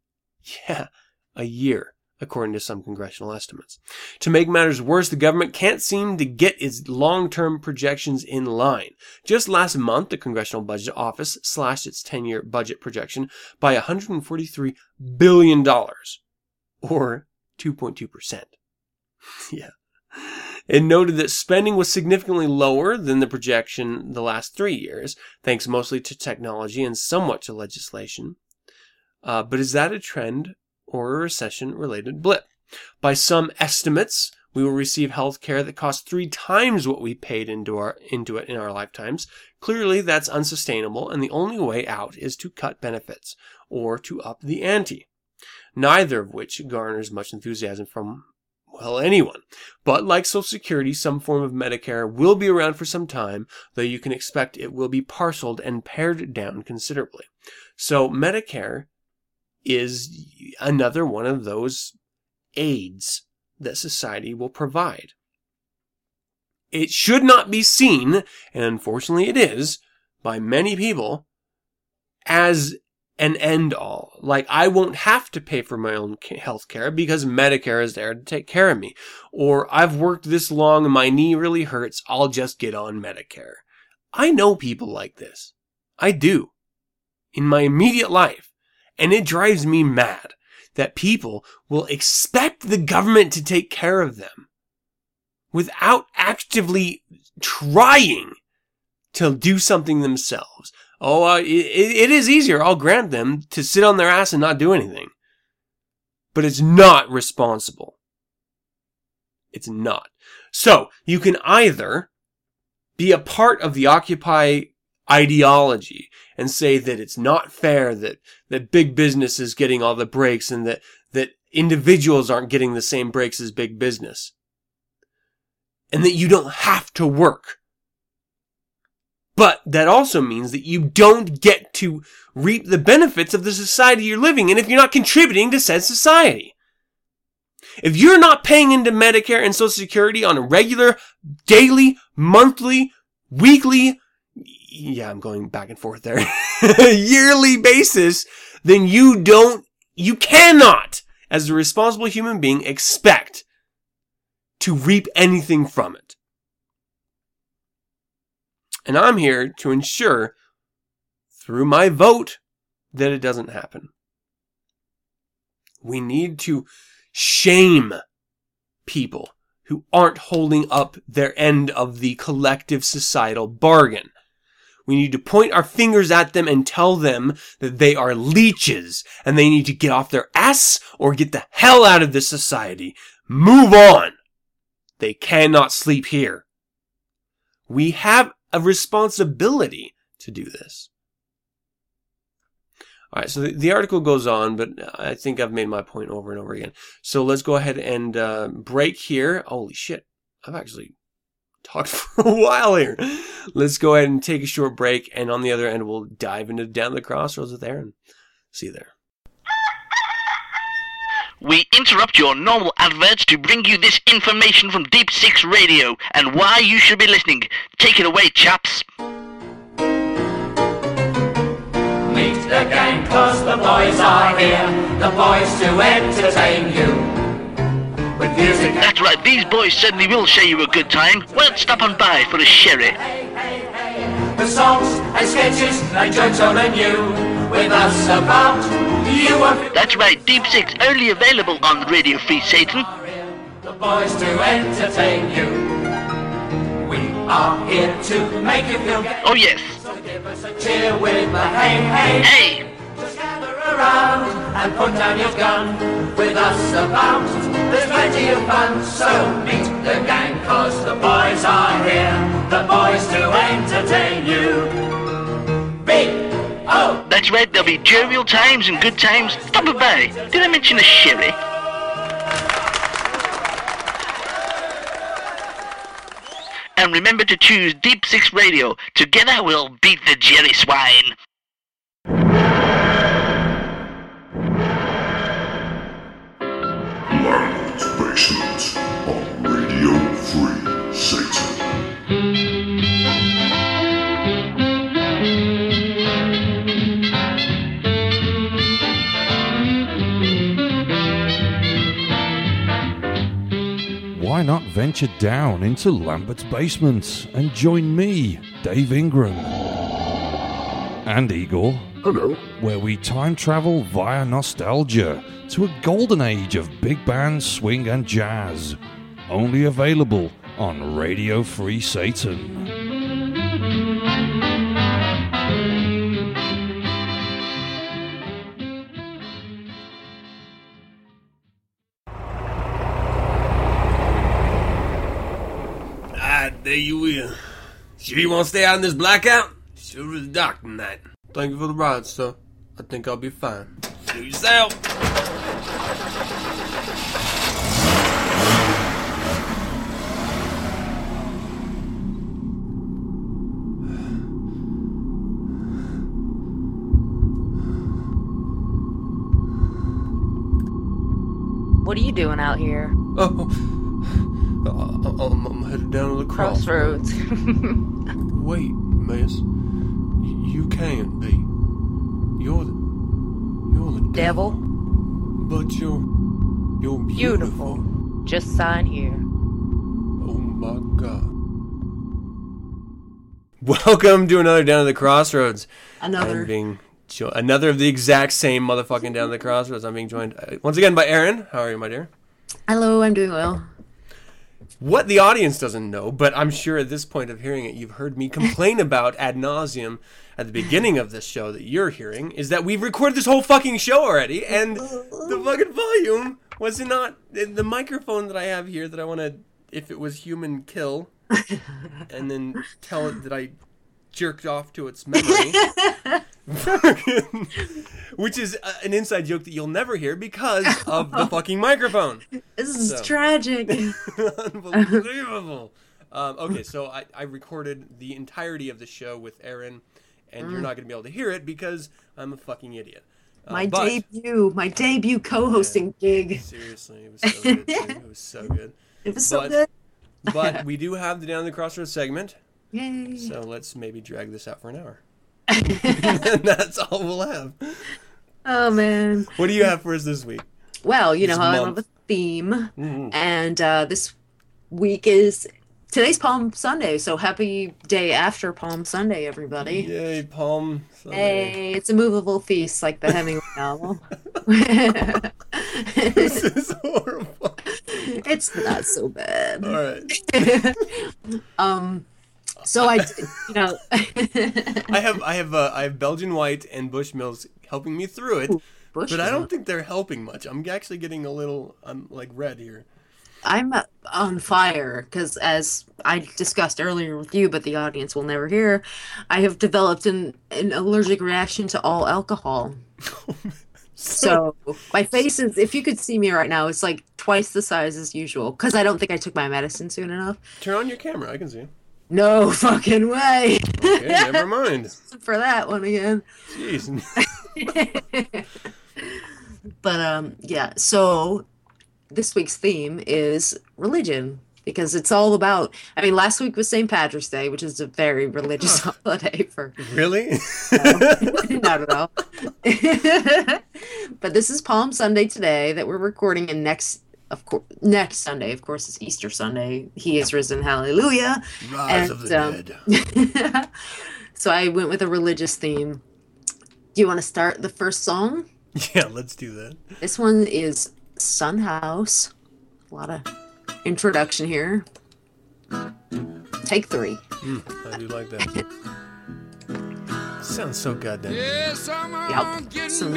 Yeah, a year according to some congressional estimates. To make matters worse, the government can't seem to get its long-term projections in line. Just last month, the Congressional Budget Office slashed its 10-year budget projection by $143 billion, or 2.2%. yeah. It noted that spending was significantly lower than the projection the last three years, thanks mostly to technology and somewhat to legislation. Uh, but is that a trend or a recession related blip. By some estimates, we will receive health care that costs three times what we paid into our into it in our lifetimes. Clearly, that's unsustainable, and the only way out is to cut benefits or to up the ante. Neither of which garners much enthusiasm from well anyone. But like Social Security, some form of Medicare will be around for some time, though you can expect it will be parceled and pared down considerably. So Medicare is another one of those aids that society will provide. It should not be seen, and unfortunately it is, by many people, as an end all. Like, I won't have to pay for my own health care because Medicare is there to take care of me. Or, I've worked this long and my knee really hurts, I'll just get on Medicare. I know people like this. I do. In my immediate life. And it drives me mad that people will expect the government to take care of them without actively trying to do something themselves. Oh, uh, it, it is easier, I'll grant them, to sit on their ass and not do anything. But it's not responsible. It's not. So, you can either be a part of the Occupy ideology and say that it's not fair that, that big business is getting all the breaks and that, that individuals aren't getting the same breaks as big business. And that you don't have to work. But that also means that you don't get to reap the benefits of the society you're living in if you're not contributing to said society. If you're not paying into Medicare and Social Security on a regular, daily, monthly, weekly, yeah, I'm going back and forth there, yearly basis, then you don't, you cannot, as a responsible human being, expect to reap anything from it. And I'm here to ensure, through my vote, that it doesn't happen. We need to shame people who aren't holding up their end of the collective societal bargain. We need to point our fingers at them and tell them that they are leeches and they need to get off their ass or get the hell out of this society. Move on. They cannot sleep here. We have a responsibility to do this. All right, so the, the, article goes on, but I think I've made my point over and over again. So let's go ahead and uh, break here. Holy shit, I've actually talked for a while here. Let's go ahead and take a short break, and on the other end, we'll dive into Down the Crossroads with Aaron. See you there. We interrupt your normal adverts to bring you this information from Deep Six Radio and why you should be listening. Take it away, chaps. Meet the gang cause the boys are here, the boys to entertain you. Music That's right, these boys certainly will show you a good time. Well, stop on by for a sherry. The songs and sketches and jokes and new with us about you are That's right, Deep Six only available on Radio Free Satan. the boys to entertain you. We are here to make you feel gay. Oh yes. So give us a cheer with a hey hey. Hey, around and put down your gun with us about. There's plenty of fun, so meet the gang, cause the boys are here. The boys to entertain you. B O that's right, there'll be jovial times and good times. Stop by. Did I mention a sherry? And remember to choose Deep Six Radio. Together we'll beat the Jerry Swine. On Radio Free Satan. Why not venture down into Lambert's basement and join me, Dave Ingram, and Igor, Hello. where we time travel via nostalgia to a golden age of big band, swing, and jazz. Only available on Radio Free Satan. Ah, there you will. Sure you want to stay out in this blackout? Sure is dark tonight. Thank you for the ride, sir. I think I'll be fine. Do yourself. What are you doing out here? Oh, I'm, I'm headed down to the. Crossroads. Wait, miss. Y- You can't be. You're the. You're the Devil. But you're. You're beautiful. Beautiful. Just sign here. Oh my god. Welcome to another Down to the Crossroads. Another. I'm being jo- another of the exact same motherfucking Down to the Crossroads. I'm being joined uh, once again by Aaron. How are you, my dear? Hello, I'm doing well. What the audience doesn't know, but I'm sure at this point of hearing it, you've heard me complain about ad nauseum at the beginning of this show that you're hearing, is that we've recorded this whole fucking show already, and the fucking volume was not the microphone that I have here that I want to, if it was human, kill, and then tell it that I jerked off to its memory. Which is uh, an inside joke that you'll never hear because of the fucking microphone. This is So. tragic. Unbelievable. Um, okay, so I, I recorded the entirety of the show with Aaron, and you're not going to be able to hear it because I'm a fucking idiot. Uh, my but- debut, my debut co-hosting gig. Seriously, it was so good. It was so good. It was so But- good. But we do have the Down the Crossroads segment, Yay. so let's maybe drag this out for an hour. and that's all we'll have. Oh man. What do you have for us this week? Well, you know This how I month. love a theme, Mhm. and uh, this week is today's Palm Sunday. So happy day after Palm Sunday, everybody. Yay, Palm. Sunday. Hey, it's a movable feast like the Hemingway novel. This is horrible. it's not so bad. All right. um, so I, did- you know, I have I have uh, I have Belgian White and Bushmills helping me through it, but I don't think they're helping much. I'm actually getting a little I'm like red here. I'm uh, on fire because, as I discussed earlier with you, but the audience will never hear, I have developed an, an allergic reaction to all alcohol. So my face is, if you could see me right now, it's like twice the size as usual because I don't think I took my medicine soon enough. Turn on your camera. I can see. No fucking way Okay, never mind. for that one again. Jeez. But um, yeah. So this week's theme is religion because it's all about. I mean, last week was St. Patrick's Day, which is a very religious holiday for Really? not at all. but this is Palm Sunday today that we're recording, and next, of course, next Sunday, of course, is Easter Sunday. He is risen, hallelujah. Rise of the um, dead. so I went with a religious theme. Do you want to start the first song? Yeah, let's do that. This one is Son House. A lot of introduction here. Take three. I do like that. Sounds so goddamn. Yep. Some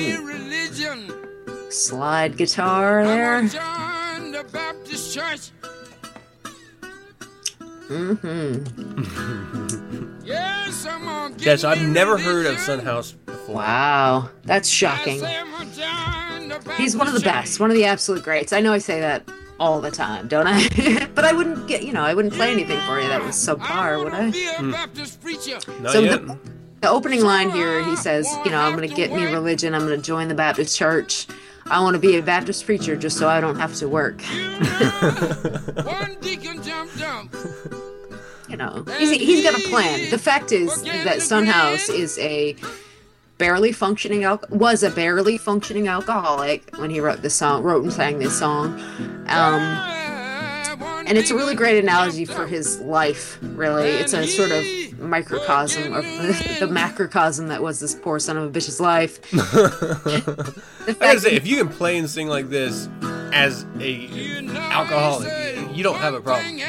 slide guitar there. Mm-hmm. Yes, I've never heard of Son House before. Wow, that's shocking. He's one of the best, one of the absolute greats. I know I say that all the time, don't I? but I wouldn't get, you know, I wouldn't play anything for you that was subpar, would I? Not So yet. the, the opening line here, he says, you know, I'm going to get me religion. I'm going to join the Baptist church. I want to be a Baptist preacher just so I don't have to work. you know, he's, he's got a plan. The fact is that Son House is a barely functioning al- was a barely functioning alcoholic when he wrote this song, wrote and sang this song. Um, and it's a really great analogy for his life, really. It's a sort of microcosm of the, the macrocosm that was this poor son of a bitch's life. I gotta say, if you can play and sing like this as a alcoholic, you- you don't have a problem.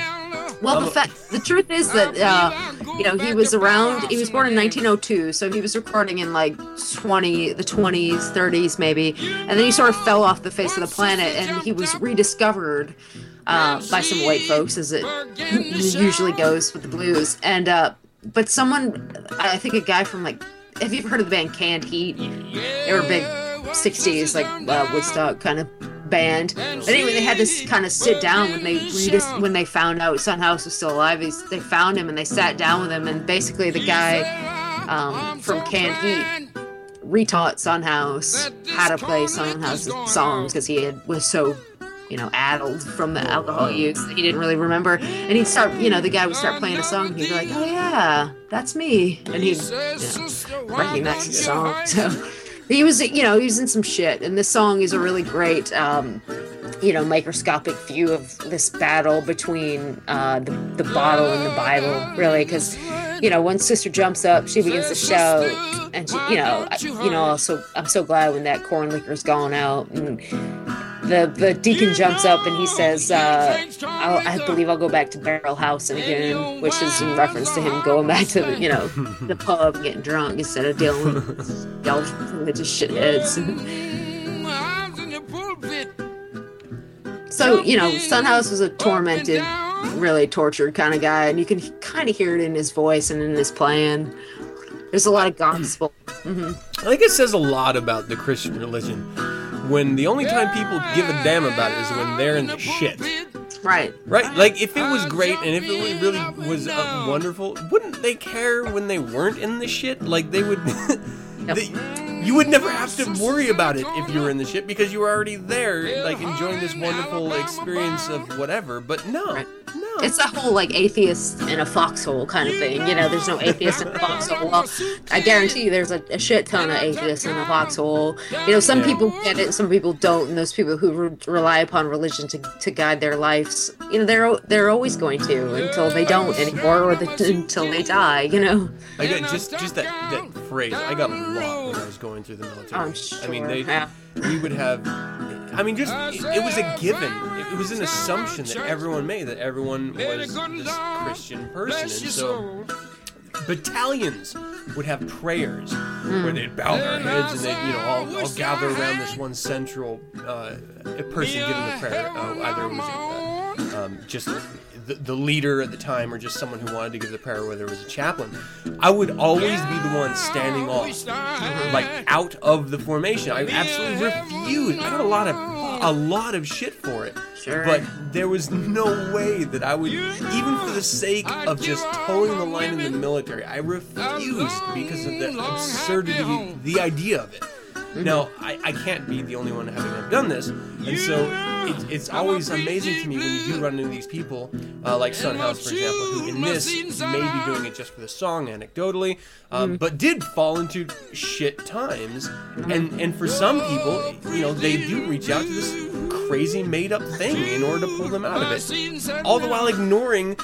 Well, the fact, the truth is that uh, you know he was around. He was born in 1902, so he was recording in like 20, the 20s, 30s maybe, and then he sort of fell off the face of the planet, and he was rediscovered uh, by some white folks, as it usually goes with the blues. And uh, but someone, I think a guy from like, have you ever heard of the band Canned Heat? They were a big 60s like uh, Woodstock kind of band. But anyway, they had to kind of sit down when they when they found out Son House was still alive. They, found him and they sat down with him, and basically the guy um, from Canned Heat retaught Son House how to play Son House's songs because he had, was so you know, addled from the alcohol use. He didn't really remember, and he'd start, you know, the guy would start playing a song, and he'd be like, "Oh yeah, that's me," and he'd you know, recognize the song. So he was, you know, he was in some shit, and this song is a really great. Um, you know, microscopic view of this battle between uh, the, the bottle and the Bible, really, because you know, when Sister jumps up, she begins to shout, and she, you know, I, you know, also I'm so glad when that corn liquor's gone out, and the the deacon jumps up and he says, uh, I'll, "I believe I'll go back to Barrel House again," which is in reference to him going back to the, you know the pub getting drunk instead of dealing with y'all religious shitheads. So, you know, Son House was a tormented, really tortured kind of guy, and you can kind of hear it in his voice and in his playing. There's a lot of gospel. hmm I think it says a lot about the Christian religion when the only time people give a damn about it is when they're in the shit. Right. Right? Like, if it was great and if it really was uh, wonderful, wouldn't they care when they weren't in the shit? Like, they would. they, you would never have to worry about it if you were in the ship because you were already there, like, enjoying this wonderful experience of whatever. But no. Right. No. It's a whole like atheist in a foxhole kind of thing. You know, there's no atheist in a foxhole. Well, I guarantee you there's a, a shit ton of atheists in a foxhole. You know, some Yeah. people get it, some people don't, and those people who re- rely upon religion to, to guide their lives, you know, they're they're always going to until they don't anymore, or the, until they die. You know. I got just just that that phrase. I got a lot when I was going through the military. I'm I mean, they yeah. we would have. I mean, just it, it was a given. It, it was an assumption that everyone made that everyone was this Christian person, and so battalions would have prayers where they'd bow their heads and they'd you know all, all gather around this one central uh, person giving the prayer. Uh, either it was uh, um, just the, the leader at the time or just someone who wanted to give the prayer, whether it was a chaplain. I would always be the one standing off, mhm. like out of the formation. I absolutely refused. I got a lot of a lot of shit for it. Sure. But there was no way that I would, even for the sake of just toeing the line in the military, I refused because of the absurdity, the idea of it. Now, I, I can't be the only one having have done this, and so it, it's always amazing to me when you do run into these people, uh, like Son House, for example, who in this may be doing it just for the song, anecdotally, um, but did fall into shit times, and and for some people, you know, they do reach out to this crazy made up thing in order to pull them out of it, all the while ignoring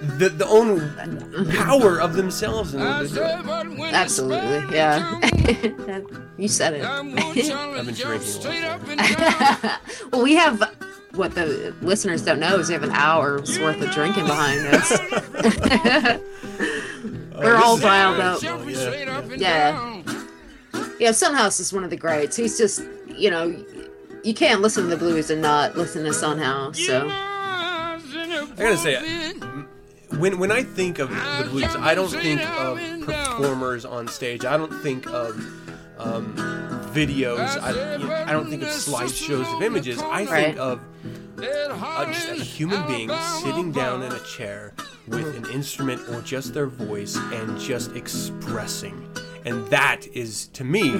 the the own power of themselves in order to do. Absolutely, yeah. you said it. I've been drinking a well, we have what the listeners don't know is we have an hour's worth of drinking behind us. We're all dialed up. So, yeah. Yeah. Yeah, Son House is one of the greats. He's just, you know, you can't listen to the blues and not listen to Son House. So, I gotta say, when when I think of the blues, I don't think of performers on stage. I don't think of um, videos. I, you know, I don't think of slideshows of images. I think Right. of uh, just a human being sitting down in a chair with an instrument or just their voice and just expressing. And that is, to me,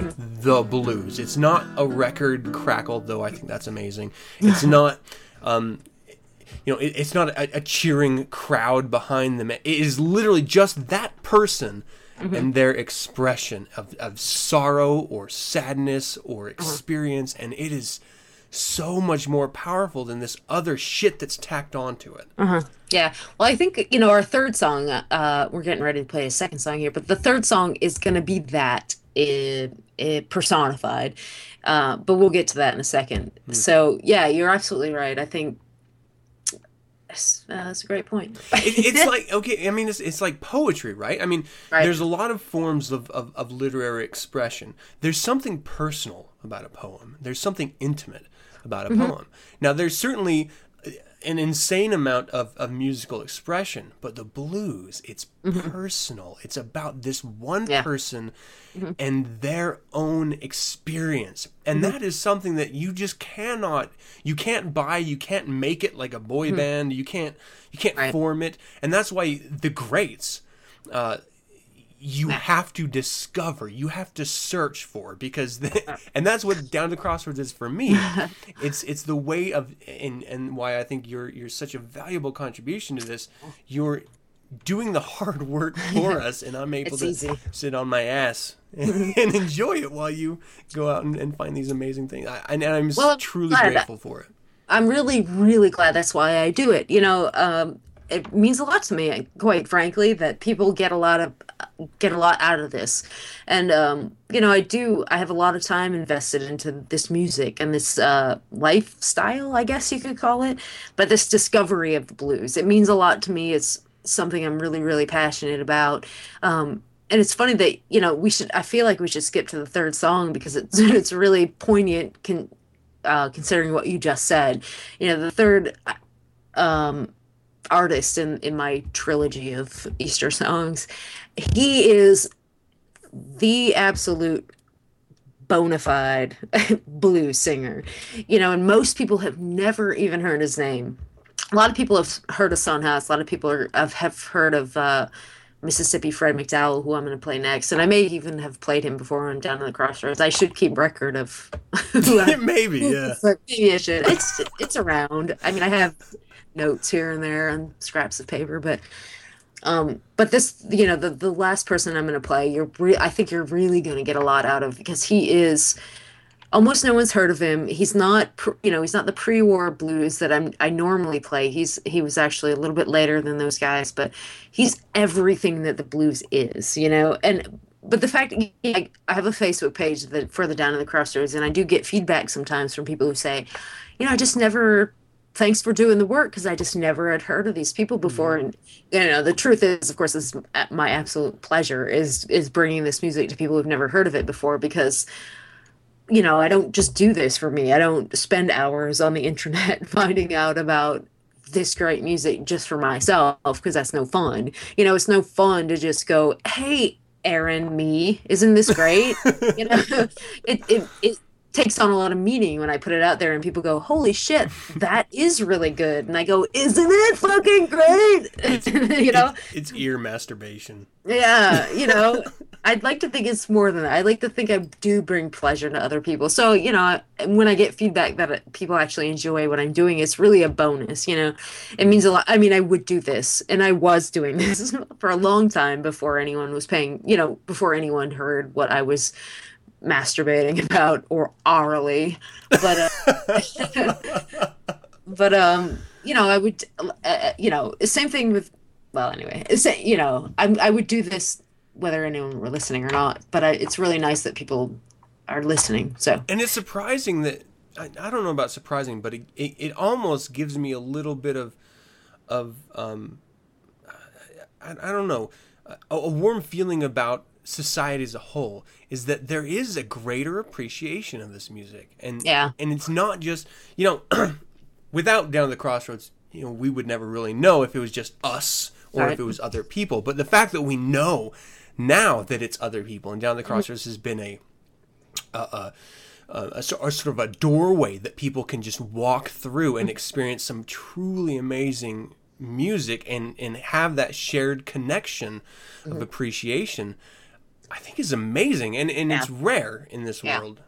the blues. It's not a record crackle, though I think that's amazing. It's not, um, you know, it, it's not a, a cheering crowd behind them. It is literally just that person and their expression of, of sorrow or sadness or experience. And it is so much more powerful than this other shit that's tacked onto it. yeah. Well, I think, you know, our third song, uh, we're getting ready to play a second song here, but the third song is going to be that uh, personified. Uh, but we'll get to that in a second. So, yeah, you're absolutely right. I think that's, uh, that's a great point. it, it's like okay i mean it's, it's like poetry right i mean Right. there's a lot of forms of, of, of literary expression there's something personal about a poem there's something intimate about a Mm-hmm. poem now there's certainly an insane amount of, of musical expression but the blues it's personal it's about this one Mm-hmm. Person and their own experience and Mm-hmm. that is something that you just cannot you can't buy you can't make it like a boy band you can't you can't Mm-hmm. Right. form it and that's why the greats uh you have to discover, you have to search for because the, and that's what down the crossroads is for me. It's it's the way of and and why I think you're you're such a valuable contribution to this. You're doing the hard work for us and I'm able It's to easy. sit on my ass and, and enjoy it while you go out and, and find these amazing things. I, and I'm Well, I'm truly glad. grateful for it. I'm really, really glad that's why I do it. You know, um, it means a lot to me, quite frankly, that people get a lot of get a lot out of this, and um, you know, I do. I have a lot of time invested into this music and this uh, lifestyle, I guess you could call it. But this discovery of the blues, it means a lot to me. It's something I'm really, really passionate about. Um, and it's funny that you know we should. I feel like we should skip to the third song because it's it's really poignant. Can uh, considering what you just said. You know, the third um, artist in, in my trilogy of Easter songs, he is the absolute bona fide blues singer. You know, and most people have never even heard his name. A lot of people have heard of Son House. A lot of people are, have, have heard of uh, Mississippi Fred McDowell, who I'm going to play next. And I may even have played him before on Down to the Crossroads. I should keep record of who I- Maybe, yeah. maybe I should. It's it's around. I mean, I have notes here and there and scraps of paper, but um, but this, you know, the the last person I'm going to play, you're re- I think you're really going to get a lot out of because he is almost no one's heard of him. He's not, you know, he's not the pre-war blues that I'm I normally play. He's he was actually a little bit later than those guys, but he's everything that the blues is, you know. And but the fact I have a Facebook page that further Down in the Crossroads, and I do get feedback sometimes from people who say, you know, I just never. Thanks for doing the work because I just never had heard of these people before, mm-hmm. and you know the truth is, of course, this is my absolute pleasure is is bringing this music to people who've never heard of it before because you know, I don't just do this for me. I don't spend hours on the internet finding out about this great music just for myself because that's no fun. You know, it's no fun to just go, "Hey, Aaron, me, isn't this great?" you know, it it it takes on a lot of meaning when I put it out there and people go, "Holy shit, that is really good." And I go, "Isn't it fucking great?" you know? It's ear masturbation. Yeah, you know, I'd like to think it's more than that. I like to think I do bring pleasure to other people. So, you know, when I get feedback that uh, people actually enjoy what I'm doing, it's really a bonus, you know. It means a lot. I mean, I would do this, and I was doing this for a long time before anyone was paying, you know, before anyone heard what I was masturbating about or orally. But uh, but um, you know, I would uh, you know, same thing with well, anyway, you know, I I would do this whether anyone were listening or not. But I, it's really nice that people are listening. So And it's surprising that I, I don't know about surprising, but it, it, it almost gives me a little bit of of um I, I don't know a, a warm feeling about society as a whole is that there is a greater appreciation of this music. And Yeah. and it's not just you know without down the crossroads you know we would never really know if it was just us or Right. if it was other people. But the fact that we know now that it's other people and down the mm-hmm. crossroads has been a a, a, sor- a sort of a doorway that people can just walk through and mm-hmm. experience some truly amazing music and, and have that shared connection of mm-hmm. appreciation, I think is amazing. And, and it's rare in this Yeah. world.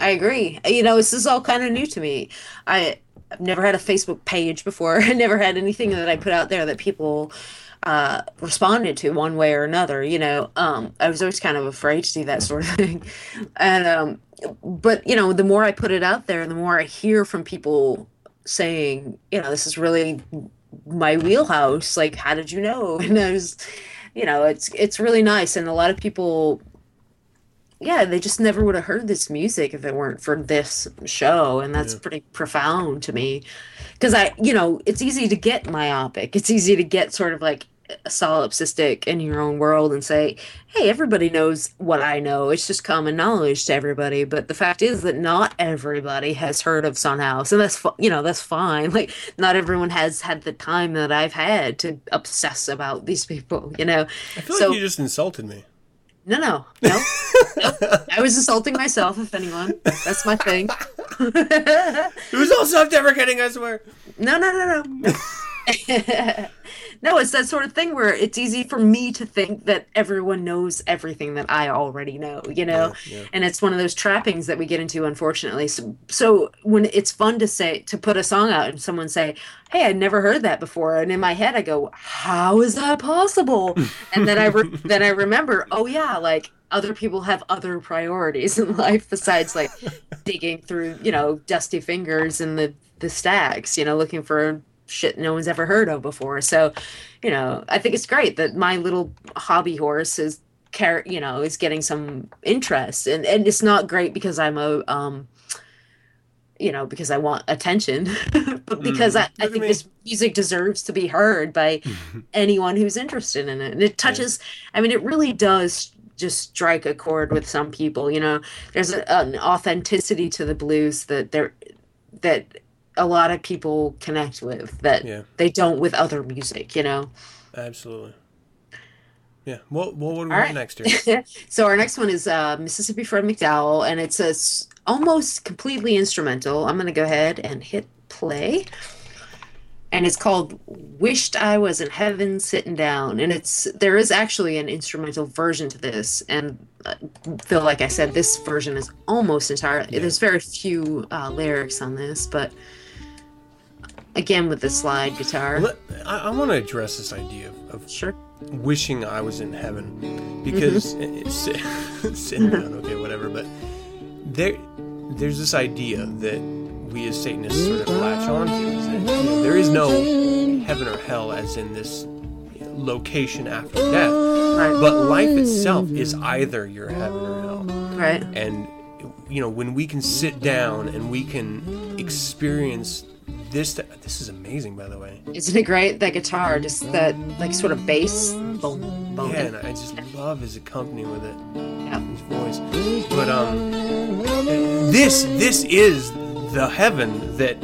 I agree. You know, this is all kind of new to me. I, I've never had a Facebook page before. I never had anything that I put out there that people uh, responded to one way or another. You know, um, I was always kind of afraid to do that sort of thing. And um, but you know, the more I put it out there, the more I hear from people saying, you know, this is really my wheelhouse. Like, how did you know? And I was, you know, it's it's really nice, and a lot of people yeah, they just never would have heard this music if it weren't for this show, and that's pretty profound to me. Because I, you know, it's easy to get myopic. It's easy to get sort of like solipsistic in your own world and say, "Hey, everybody knows what I know. It's just common knowledge to everybody." But the fact is that not everybody has heard of Son House, and that's you know that's fine. Like not everyone has had the time that I've had to obsess about these people. You know, I feel so like you just insulted me. no, no, no, no. I was insulting myself, if anyone. That's my thing. It was all self deprecating, I swear. No, no, no, no. No, it's that sort of thing where it's easy for me to think that everyone knows everything that I already know, you know? And it's one of those trappings that we get into, unfortunately. So, so when it's fun to say, to put a song out and someone say, Hey, I'd never heard that before. And in my head, I go, How is that possible? and then I, re- then I remember, oh, yeah, like other people have other priorities in life besides like digging through, you know, dusty fingers and the, the stacks, you know, looking for shit no one's ever heard of before. So, you know, I think it's great that my little hobby horse is care, you know, is getting some interest, and and it's not great because I'm a um, you know, because I want attention, but because I, I think this music deserves to be heard by anyone who's interested in it, and it touches. I mean, it really does just strike a chord with some people. You know, there's a, an authenticity to the blues that there that a lot of people connect with that Yeah. they don't with other music, you know. Absolutely. Yeah. Well what do we right. next here? so our next one is uh, Mississippi Fred McDowell, and it's a s- almost completely instrumental. I'm gonna go ahead and hit play, and it's called "Wished I Was in Heaven Sitting Down," and it's there is actually an instrumental version to this, and uh, Phil, like I said, this version is almost entirely. There's very few uh, lyrics on this, but again with the slide guitar. Let- I, I want to address this idea of, of Sure. wishing I was in heaven because Mm-hmm. sitting down, okay, whatever. But there, there's this idea that we as Satanists sort of latch on to is that you know, there is no heaven or hell as in this location after death, Right. but life itself is either your heaven or hell Right. and you know when we can sit down and we can experience this this is amazing by the way Isn't it great? That guitar, just that like sort of bass. Boom, boom. yeah and i just love his accompaniment with it Yeah. his voice but um this this is the heaven that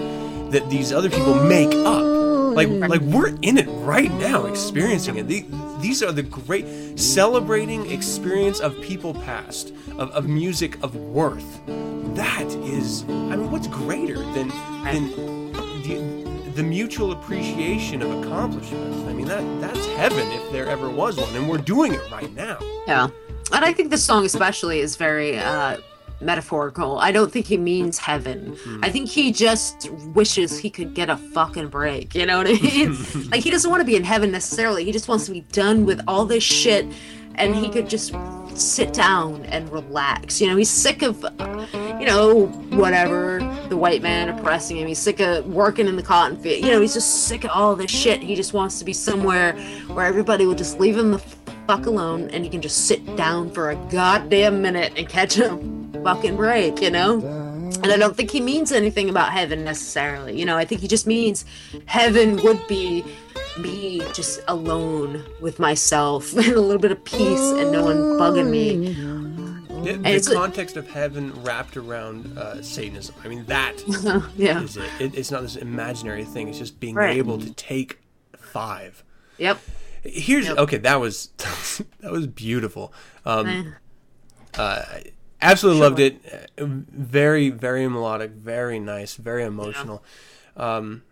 that these other people make up like like we're in it right now experiencing it these, these are the great celebrating experience of people past of, of music of worth that is i mean what's greater than than the, the mutual appreciation of accomplishment i mean that that's heaven if there ever was one and we're doing it right now Yeah. And I think this song especially is very uh metaphorical. I don't think he means heaven. I think he just wishes he could get a fucking break. You know what I mean? like he doesn't want to be in heaven necessarily. He just wants to be done with all this shit and he could just sit down and relax. You know, he's sick of you know, whatever, the white man oppressing him. He's sick of working in the cotton field. You know, he's just sick of all this shit. He just wants to be somewhere where everybody will just leave him the fuck alone and he can just sit down for a goddamn minute and catch a fucking break, you know? And I don't think he means anything about heaven necessarily. You know, I think he just means heaven would be me just alone with myself and a little bit of peace and no one bugging me. The, the it's a- context of heaven wrapped around uh, Satanism. I mean, that yeah. is it. it. It's not this imaginary thing. It's just being Right. able to take five. Yep. Here's Yep. okay. That was that was beautiful. Um, uh, absolutely loved it. Uh, Very very melodic. Very nice. Very emotional. Um,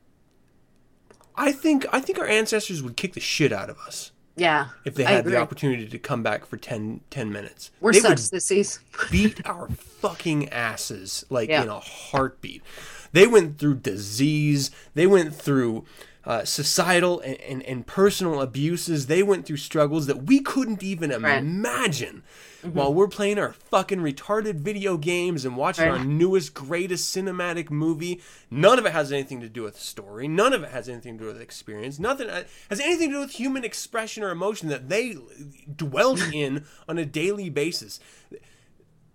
I think I think our ancestors would kick the shit out of us Yeah. if they had the opportunity to come back for 10, 10 minutes. We're they such sissies. beat our fucking asses like Yeah. in a heartbeat. They went through disease. They went through uh, societal and, and, and personal abuses. They went through struggles that we couldn't even Right. Mm-hmm. while we're playing our fucking retarded video games and watching Right. our newest, greatest cinematic movie. None of it has anything to do with story. None of it has anything to do with experience. Nothing uh, has anything to do with human expression or emotion that they dwelt in on a daily basis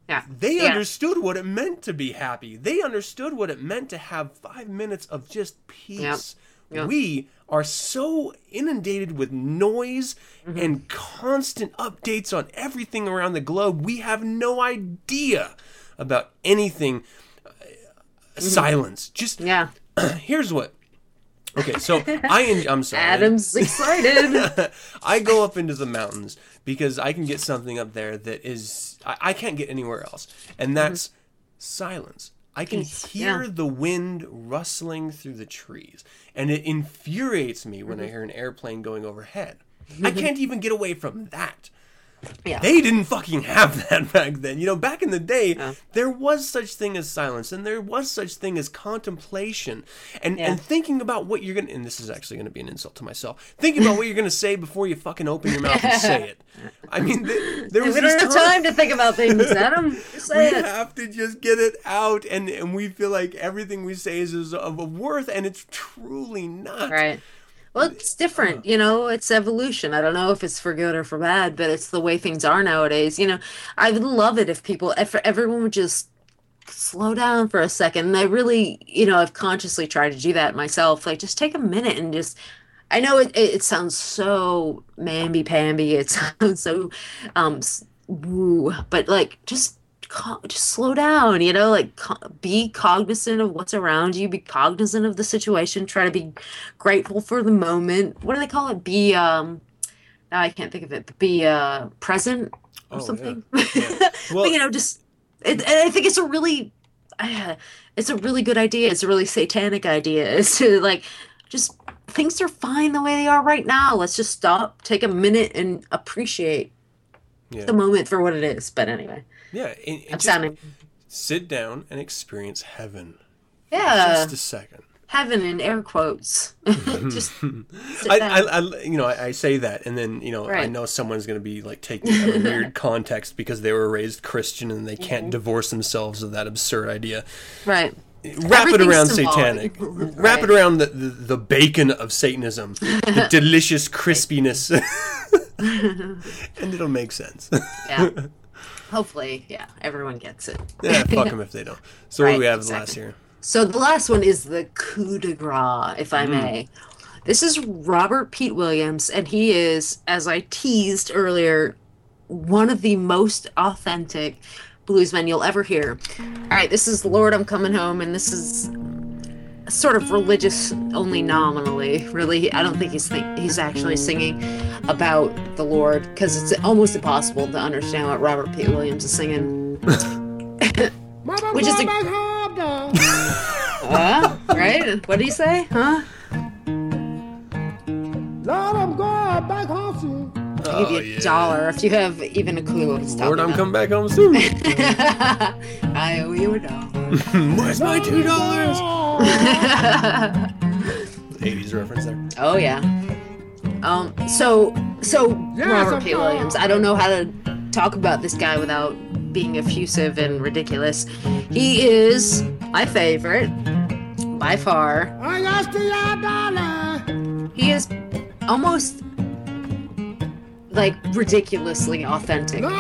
Yeah. they Yeah. understood what it meant to be happy. They understood what it meant to have five minutes of just peace. Yep. We are so inundated with noise Mm-hmm. and constant updates on everything around the globe. We have no idea about anything. Uh, Silence. Just Mm-hmm. Yeah. here's what. Okay, so I I'm sorry. Adam's excited. I go up into the mountains because I can get something up there that is I, I can't get anywhere else, and that's silence. I can hear yeah. the wind rustling through the trees, and it infuriates me Mm-hmm. when I hear an airplane going overhead. I can't even get away from that. Yeah. They didn't fucking have that back then. You know, back in the day, there was such thing as silence, and there was such thing as contemplation, and Yeah. and thinking about what you're gonna. And this is actually gonna be an insult to myself. Thinking about what you're gonna say before you fucking open your mouth and say it. I mean, th- there was we don't have time to think about things, Adam. We it. have to just get it out, and and we feel like everything we say is, is of worth, and it's truly not. Right. Well, it's different, you know, it's evolution. I don't know if it's for good or for bad, but it's the way things are nowadays. You know, I would love it if people, if everyone would just slow down for a second. And I really, you know, I've consciously tried to do that myself. Like, just take a minute and just, I know it, it, it sounds so mamby-pamby. It sounds so um woo, but like, just just slow down, you know, like be cognizant of what's around you, be cognizant of the situation, try to be grateful for the moment. What do they call it? Be um now I can't think of it, but be uh present or Oh, something. Yeah. But, Well- you know, just it, and I think it's a really uh, it's a really good idea. It's a really satanic idea. Is to like just things are fine the way they are right now. Let's just stop, take a minute and appreciate Yeah. the moment for what it is. But anyway, Yeah, and, and I'm sounding sit down and experience heaven. yeah. Just a second. heaven in air quotes. Just I. I, I, you know, I, I say that, and then you know, I know someone's going to be like taking of weird context because they were raised Christian and they Mm-hmm. can't divorce themselves of that absurd idea. right. Wrap it around symbolic. satanic. Wrap it around the, the, the bacon of Satanism, the delicious crispiness, and it'll make sense. Yeah. Hopefully, yeah, everyone gets it. yeah, fuck them if they don't. So what do we have the last exactly. year? So the last one is the coup de grace, if I hmm. may. This is Robert Pete Williams, and he is, as I teased earlier, one of the most authentic bluesmen you'll ever hear. All right, this is Lord, I'm Coming Home, and this is sort of religious only nominally. Really, I don't think he's think- he's actually singing about the Lord because it's almost impossible to understand what Robert Pete Williams is singing. Which is a Huh? right? What do you say? Huh? I'll give you a dollar if you have even a clue what it's Oh, Lord, talking I'm about. coming back home soon. I owe you a dollar. Where's my two dollars? 80s reference there. Oh yeah. Um. So so Robert Pete Williams. I don't know how to talk about this guy without being effusive and ridiculous. He is my favorite by far. I lost a dollar. He is almost like ridiculously authentic.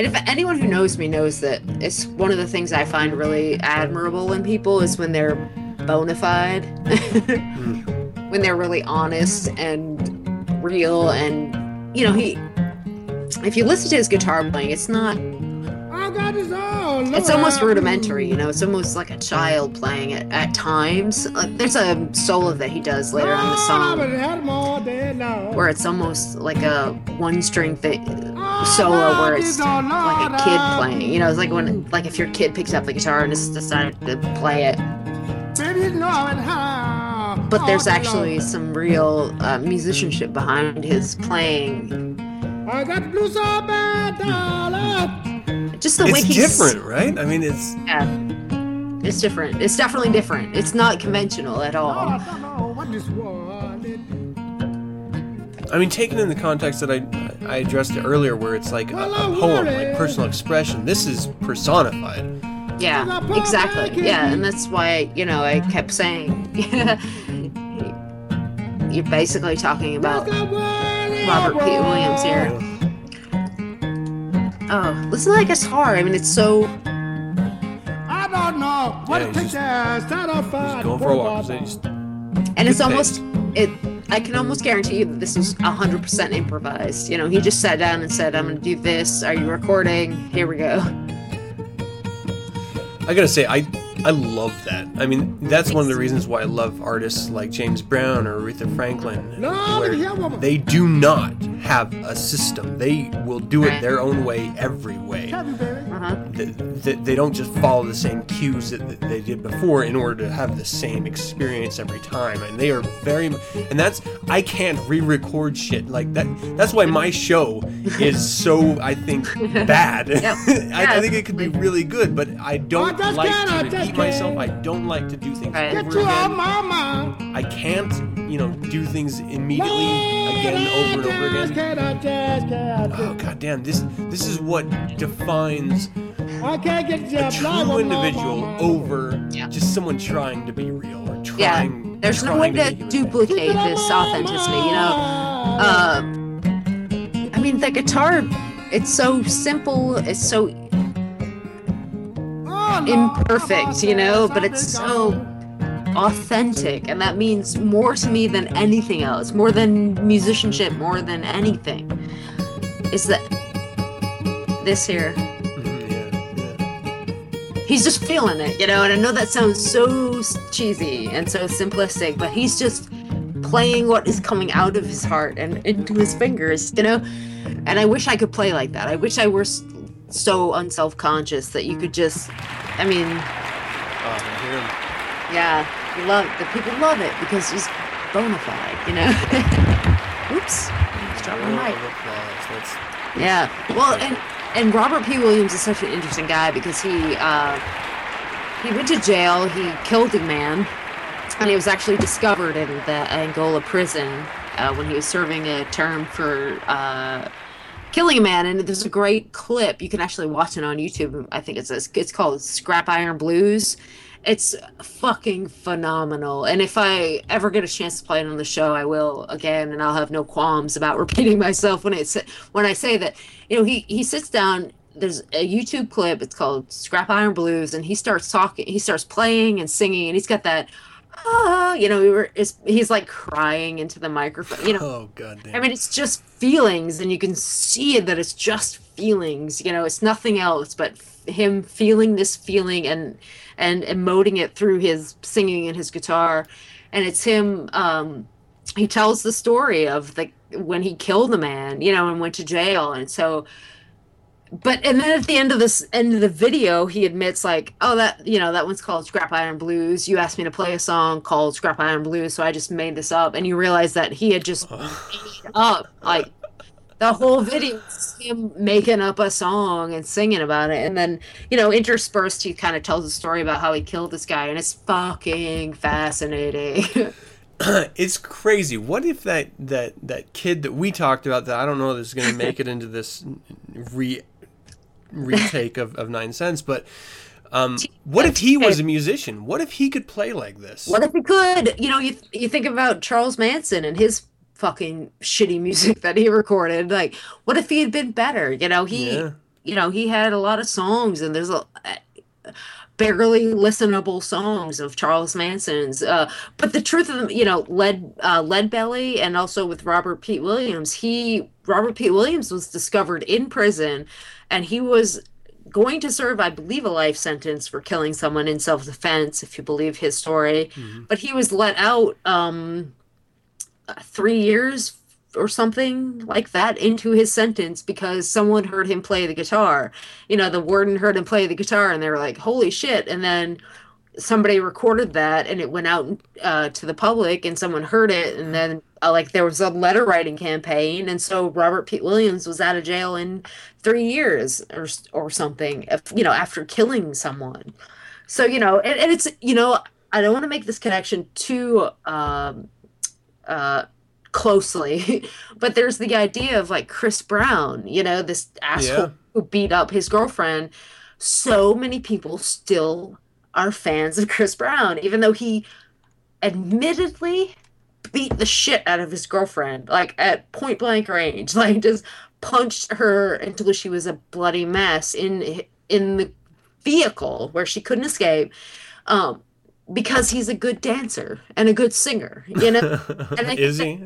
And if anyone who knows me knows that it's one of the things I find really admirable in people is when they're bona fide, when they're really honest and real. And, you know, he, if you listen to his guitar playing, it's not, it's almost rudimentary, you know, it's almost like a child playing it at times. Like, there's a solo that he does later on the song where it's almost like a one string thing solo where it's like a kid playing. You know, it's like when like if your kid picks up the guitar and just decided to play it. But there's actually some real uh, musicianship behind his playing. Just the way It's he's different, right? I mean, it's Yeah. It's different. It's definitely different. It's not conventional at all. I mean, taken in the context that I I addressed it earlier, where it's like a, a poem, like personal expression. This is personified. Yeah, exactly. Yeah, and that's why, you know, I kept saying you're basically talking about Robert Pete Williams here. Oh, listen to that guitar. I mean, it's so. I Yeah, he's just, just going for a walk. Just- just- And it's almost. it. I can almost guarantee you that this was 100% improvised. You know, he just sat down and said, I'm going to do this. Are you recording? Here we go. I gotta say, I I love that. I mean, that's one of the reasons why I love artists like James Brown or Aretha Franklin, where they do not have a system. They will do it their own way, every way. Uh-huh. th- th- they don't just follow the same cues that, that they did before in order to have the same experience every time and they are very and that's i can't re-record shit like that that's why my show is so i think bad. I, I think it could be really good but i don't like to repeat myself. I don't like to do things Right. over again. i can't you know do things immediately again over and over again oh god damn this this is what defines a true individual over just someone trying to be real or trying. Yeah, trying. there's no way trying to duplicate this authenticity. You know, uh, I mean, the guitar, it's so simple. It's so imperfect, you know, but it's so authentic, and that means more to me than anything else. More than musicianship, more than anything. Is that this here? Mm-hmm, he's just feeling it, you know. And I know that sounds so cheesy and so simplistic, but he's just playing what is coming out of his heart and into his fingers, you know. And I wish I could play like that. I wish I were so unself conscious that you could just, I mean, Oh, I yeah, love the people love it because he's bona fide, you know. Oops, just dropped my mic. Round of applause. That's- Yeah. Well, and and Robert Pete Williams is such an interesting guy because he uh, he went to jail. He killed a man, and he was actually discovered in the Angola prison uh, when he was serving a term for uh, killing a man. And there's a great clip you can actually watch it on YouTube. I think it's it's called Scrap Iron Blues. It's fucking phenomenal. And if I ever get a chance to play it on the show, I will again, and I'll have no qualms about repeating myself when it's when I say that. You know, he he sits down. There's a YouTube clip. It's called Scrap Iron Blues, and he starts talking. He starts playing and singing, and he's got that. Ah, you know, we were, it's, he's like crying into the microphone. You know, Oh god damn. I mean, it's just feelings, and you can see that it's just feelings. You know, it's nothing else but f- him feeling this feeling and and emoting it through his singing and his guitar. And it's him. Um, he tells the story of the when he killed a man, you know, and went to jail, and so. But and then at the end of this end of the video, he admits like, oh, that you know that one's called Scrap Iron Blues. You asked me to play a song called Scrap Iron Blues, so I just made this up. And you realize that he had just made up like the whole video him making up a song and singing about it and then you know interspersed he kind of tells a story about how he killed this guy and it's fucking fascinating it's crazy. What if that that that kid that we talked about that I don't know is going to make it into this re retake of, of Nine Cents, but um, what if he was a musician? What if he could play like this? what if he could you know you, you think about charles manson and his fucking shitty music that he recorded like what if he had been better you know he Yeah. you know he had a lot of songs and there's a barely listenable songs of Charles Manson's. Uh, but the truth of them, you know, Lead uh, Lead Belly and also with Robert Pete Williams, he Robert Pete Williams was discovered in prison, and he was going to serve, I believe, a life sentence for killing someone in self defense, if you believe his story. But he was let out um, three years or something like that into his sentence because someone heard him play the guitar. You know, the warden heard him play the guitar and they were like, holy shit. And then somebody recorded that and it went out uh, to the public and someone heard it. And then, uh, like, there was a letter writing campaign. And so Robert Pete Williams was out of jail in three years or, or something, if, you know, after killing someone. So, you know, and, and it's, you know, I don't want to make this connection too, um, uh, closely, but there's the idea of like Chris Brown, you know, this asshole Yeah. who beat up his girlfriend. So many people still are fans of Chris Brown, even though he admittedly beat the shit out of his girlfriend, like at point blank range, like just punched her until she was a bloody mess in in the vehicle where she couldn't escape. Um, because he's a good dancer and a good singer, you know. And I Is he?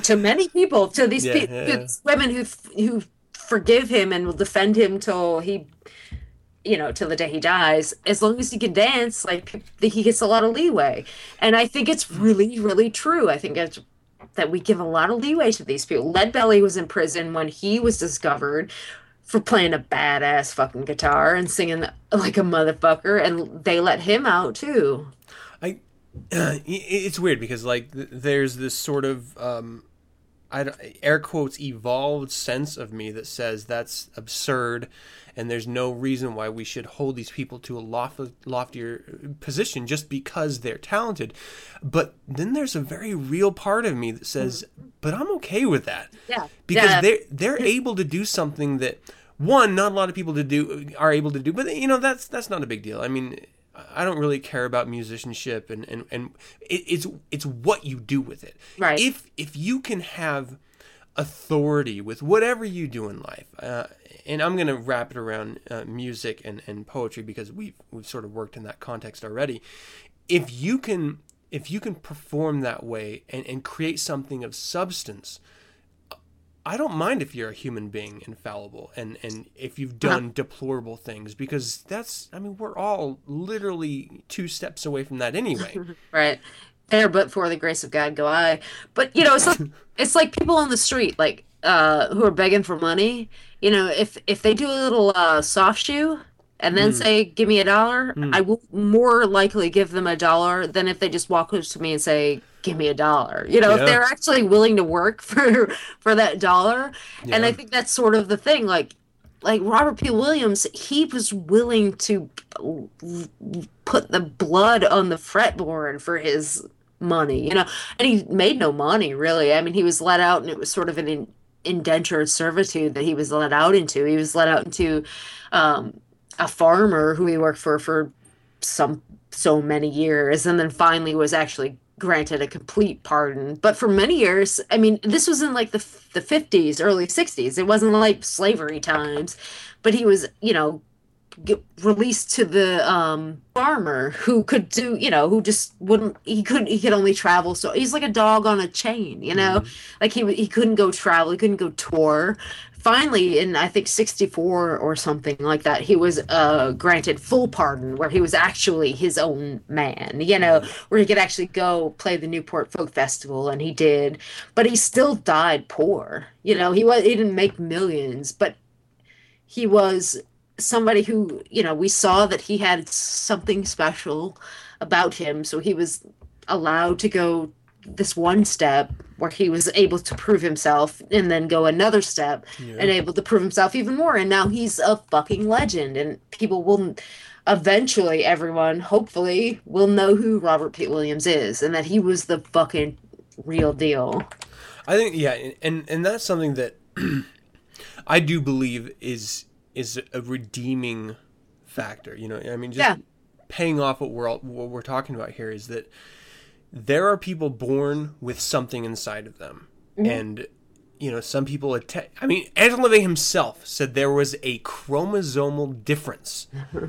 to many people, to these Yeah, pe- yeah, to these women who who forgive him and will defend him till he, you know, till the day he dies. As long as he can dance, like he gets a lot of leeway, and I think it's really, really true. I think it's that we give a lot of leeway to these people. Lead Belly was in prison when he was discovered. For playing a badass fucking guitar and singing like a motherfucker, and they let him out too. I it's weird because like there's this sort of um I air quotes evolved sense of me that says that's absurd and there's no reason why we should hold these people to a loft- loftier position just because they're talented but then there's a very real part of me that says but I'm okay with that Yeah. because Yeah. they're they're able to do something that one not a lot of people to do are able to do but you know that's that's not a big deal. I mean i don't really care about musicianship and and, and it, it's it's what you do with it. Right. if if you can have authority with whatever you do in life uh, and i'm going to wrap it around uh, music and, and poetry because we've we've sort of worked in that context already. If you can if you can perform that way and, and create something of substance I don't mind if you're a human being infallible and, and if you've done deplorable things because that's I mean we're all literally two steps away from that anyway. right. There but for the grace of god go i. But you know it's like it's like people on the street like uh who are begging for money. You know if if they do a little uh soft shoe and then say give me a dollar i will more likely give them a dollar than if they just walk up to me and say give me a dollar you know Yeah. if they're actually willing to work for for that dollar and i think that's sort of the thing like like Robert Pete Williams, he was willing to put the blood on the fretboard for his money, you know, and he made no money really. I mean, he was let out, and it was sort of an in, indentured servitude that he was let out into. He was let out into um, a farmer who he worked for for some so many years, and then finally was actually granted a complete pardon. But for many years, I mean, this was in like the the fifties, early sixties. It wasn't like slavery times, but he was, you know, get released to the um farmer who could do you know who just wouldn't he couldn't he could only travel so he's like a dog on a chain you know like he he couldn't go travel he couldn't go tour finally in i think 64 or something like that he was uh granted full pardon where he was actually his own man you know where he could actually go play the newport folk festival and he did. But he still died poor you know he was he didn't make millions but he was somebody who you know we saw that he had something special about him so he was allowed to go this one step where he was able to prove himself and then go another step and able to prove himself even more and now he's a fucking legend and people will eventually everyone hopefully will know who Robert Pete Williams is and that he was the fucking real deal. I think yeah, and and that's something that I do believe is is a redeeming factor. You know, I mean, just Yeah. paying off what we're all, what we're talking about here is that there are people born with something inside of them, mm-hmm. and you know, some people atta- I mean, Anton LaVey himself said there was a chromosomal difference.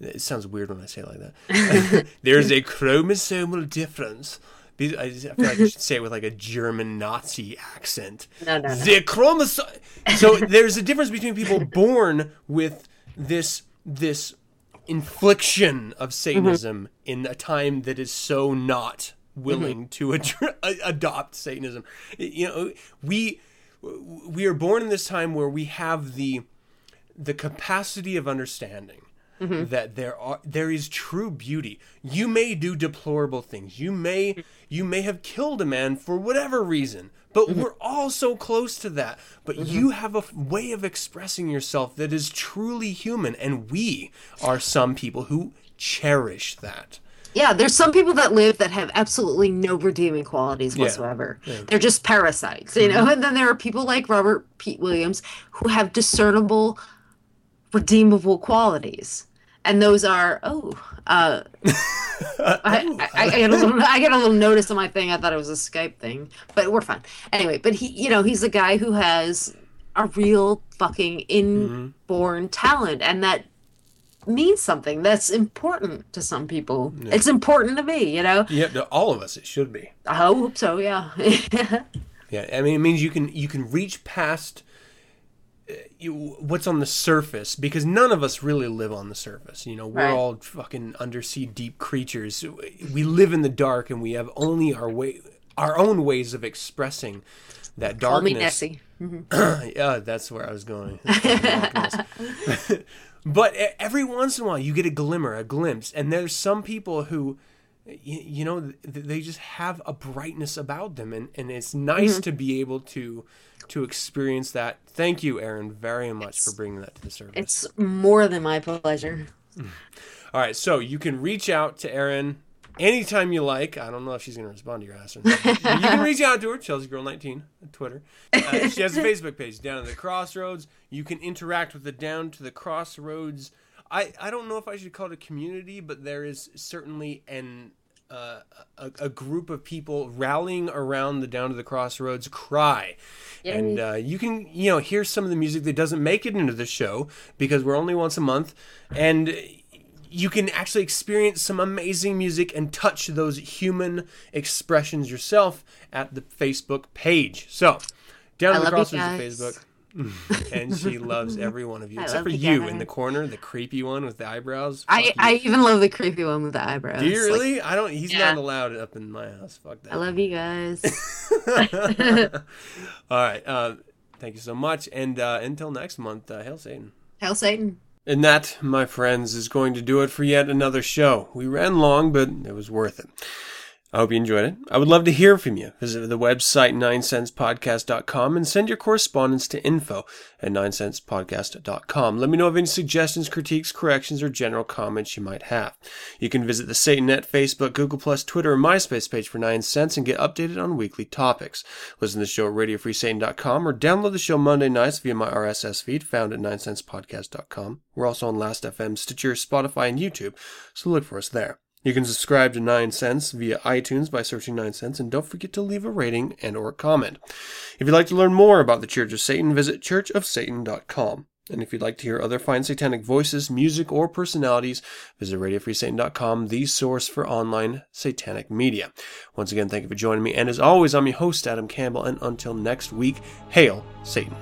It sounds weird when I say it like that. There's a chromosomal difference. I feel like I should say it with like a German Nazi accent. No, no, no. The chromosome. So there's a difference between people born with this this infliction of mm-hmm. Satanism in a time that is so not willing mm-hmm. to ad- adopt Satanism. You know, we we are born in this time where we have the the capacity of understanding mm-hmm. that there are there is true beauty. You may do deplorable things. You may you may have killed a man for whatever reason, but mm-hmm. we're all so close to that. But you have a f- way of expressing yourself that is truly human, and we are some people who cherish that. Yeah, there's some people that live that have absolutely no redeeming qualities Yeah. whatsoever. They're just parasites, you know. And then there are people like Robert Pete Williams who have discernible, redeemable qualities, and those are oh, uh, I, I, I get a little I get a little notice on my thing. I thought it was a Skype thing, but we're fine anyway. But he, you know, he's a guy who has a real fucking inborn talent, and that means something that's important to some people. It's important to me, you know. Yeah, to all of us, it should be. I hope so. Yeah. Yeah, I mean, it means you can you can reach past uh, you, what's on the surface because none of us really live on the surface. You know, we're Right. all fucking undersea deep creatures. We live in the dark, and we have only our way our own ways of expressing that Call me darkness. Nessie. yeah, that's where I was going. but every once in a while, you get a glimmer, a glimpse, and there's some people who, you, you know, they just have a brightness about them, and, and it's nice Mm-hmm. to be able to to experience that. Thank you, Aaron, very much for bringing that to the service. It's more than my pleasure. All right, so you can reach out to Erin anytime you like. I don't know if she's going to respond to your ass or not. You can reach out to her, Chelsea Girl 19 on Twitter. Uh, she has a Facebook page, Down to the Crossroads. You can interact with the Down to the Crossroads. I, I don't know if I should call it a community, but there is certainly an uh, a, a group of people rallying around the Down to the Crossroads cry. And uh, you can, you know, hear some of the music that doesn't make it into the show because we're only once a month. And you can actually experience some amazing music and touch those human expressions yourself at the Facebook page. So, down I the love crossroads of. Facebook. and she loves every one of you, I except for you you guys. in the corner, the creepy one with the eyebrows. I, Fuck I you. even love the creepy one with the eyebrows. Do you Like, really? I don't. He's Yeah. not allowed up in my house. Fuck that. I love you guys. All right. Uh, thank you so much. And uh, until next month, uh, hail Satan. Hail Satan. And that, my friends, is going to do it for yet another show. We ran long, but it was worth it. I hope you enjoyed it. I would love to hear from you. Visit the website 9centspodcast.com and send your correspondence to info at 9centspodcast.com. Let me know of any suggestions, critiques, corrections, or general comments you might have. You can visit the Satanet Facebook, Google+, Twitter, or MySpace page for 9 cents and get updated on weekly topics. Listen to the show at radiofreesatan.com or download the show Monday nights via my RSS feed found at 9centspodcast.com. We're also on Last.fm, Stitcher, Spotify, and YouTube, so look for us there. You can subscribe to 9 Cents via iTunes by searching 9 Cents, and don't forget to leave a rating and or a comment. If you'd like to learn more about the Church of Satan, visit churchofsatan.com. And if you'd like to hear other fine satanic voices, music, or personalities, visit radiofreesatan.com, the source for online satanic media. Once again, thank you for joining me, and as always, I'm your host, Adam Campbell, and until next week, hail Satan.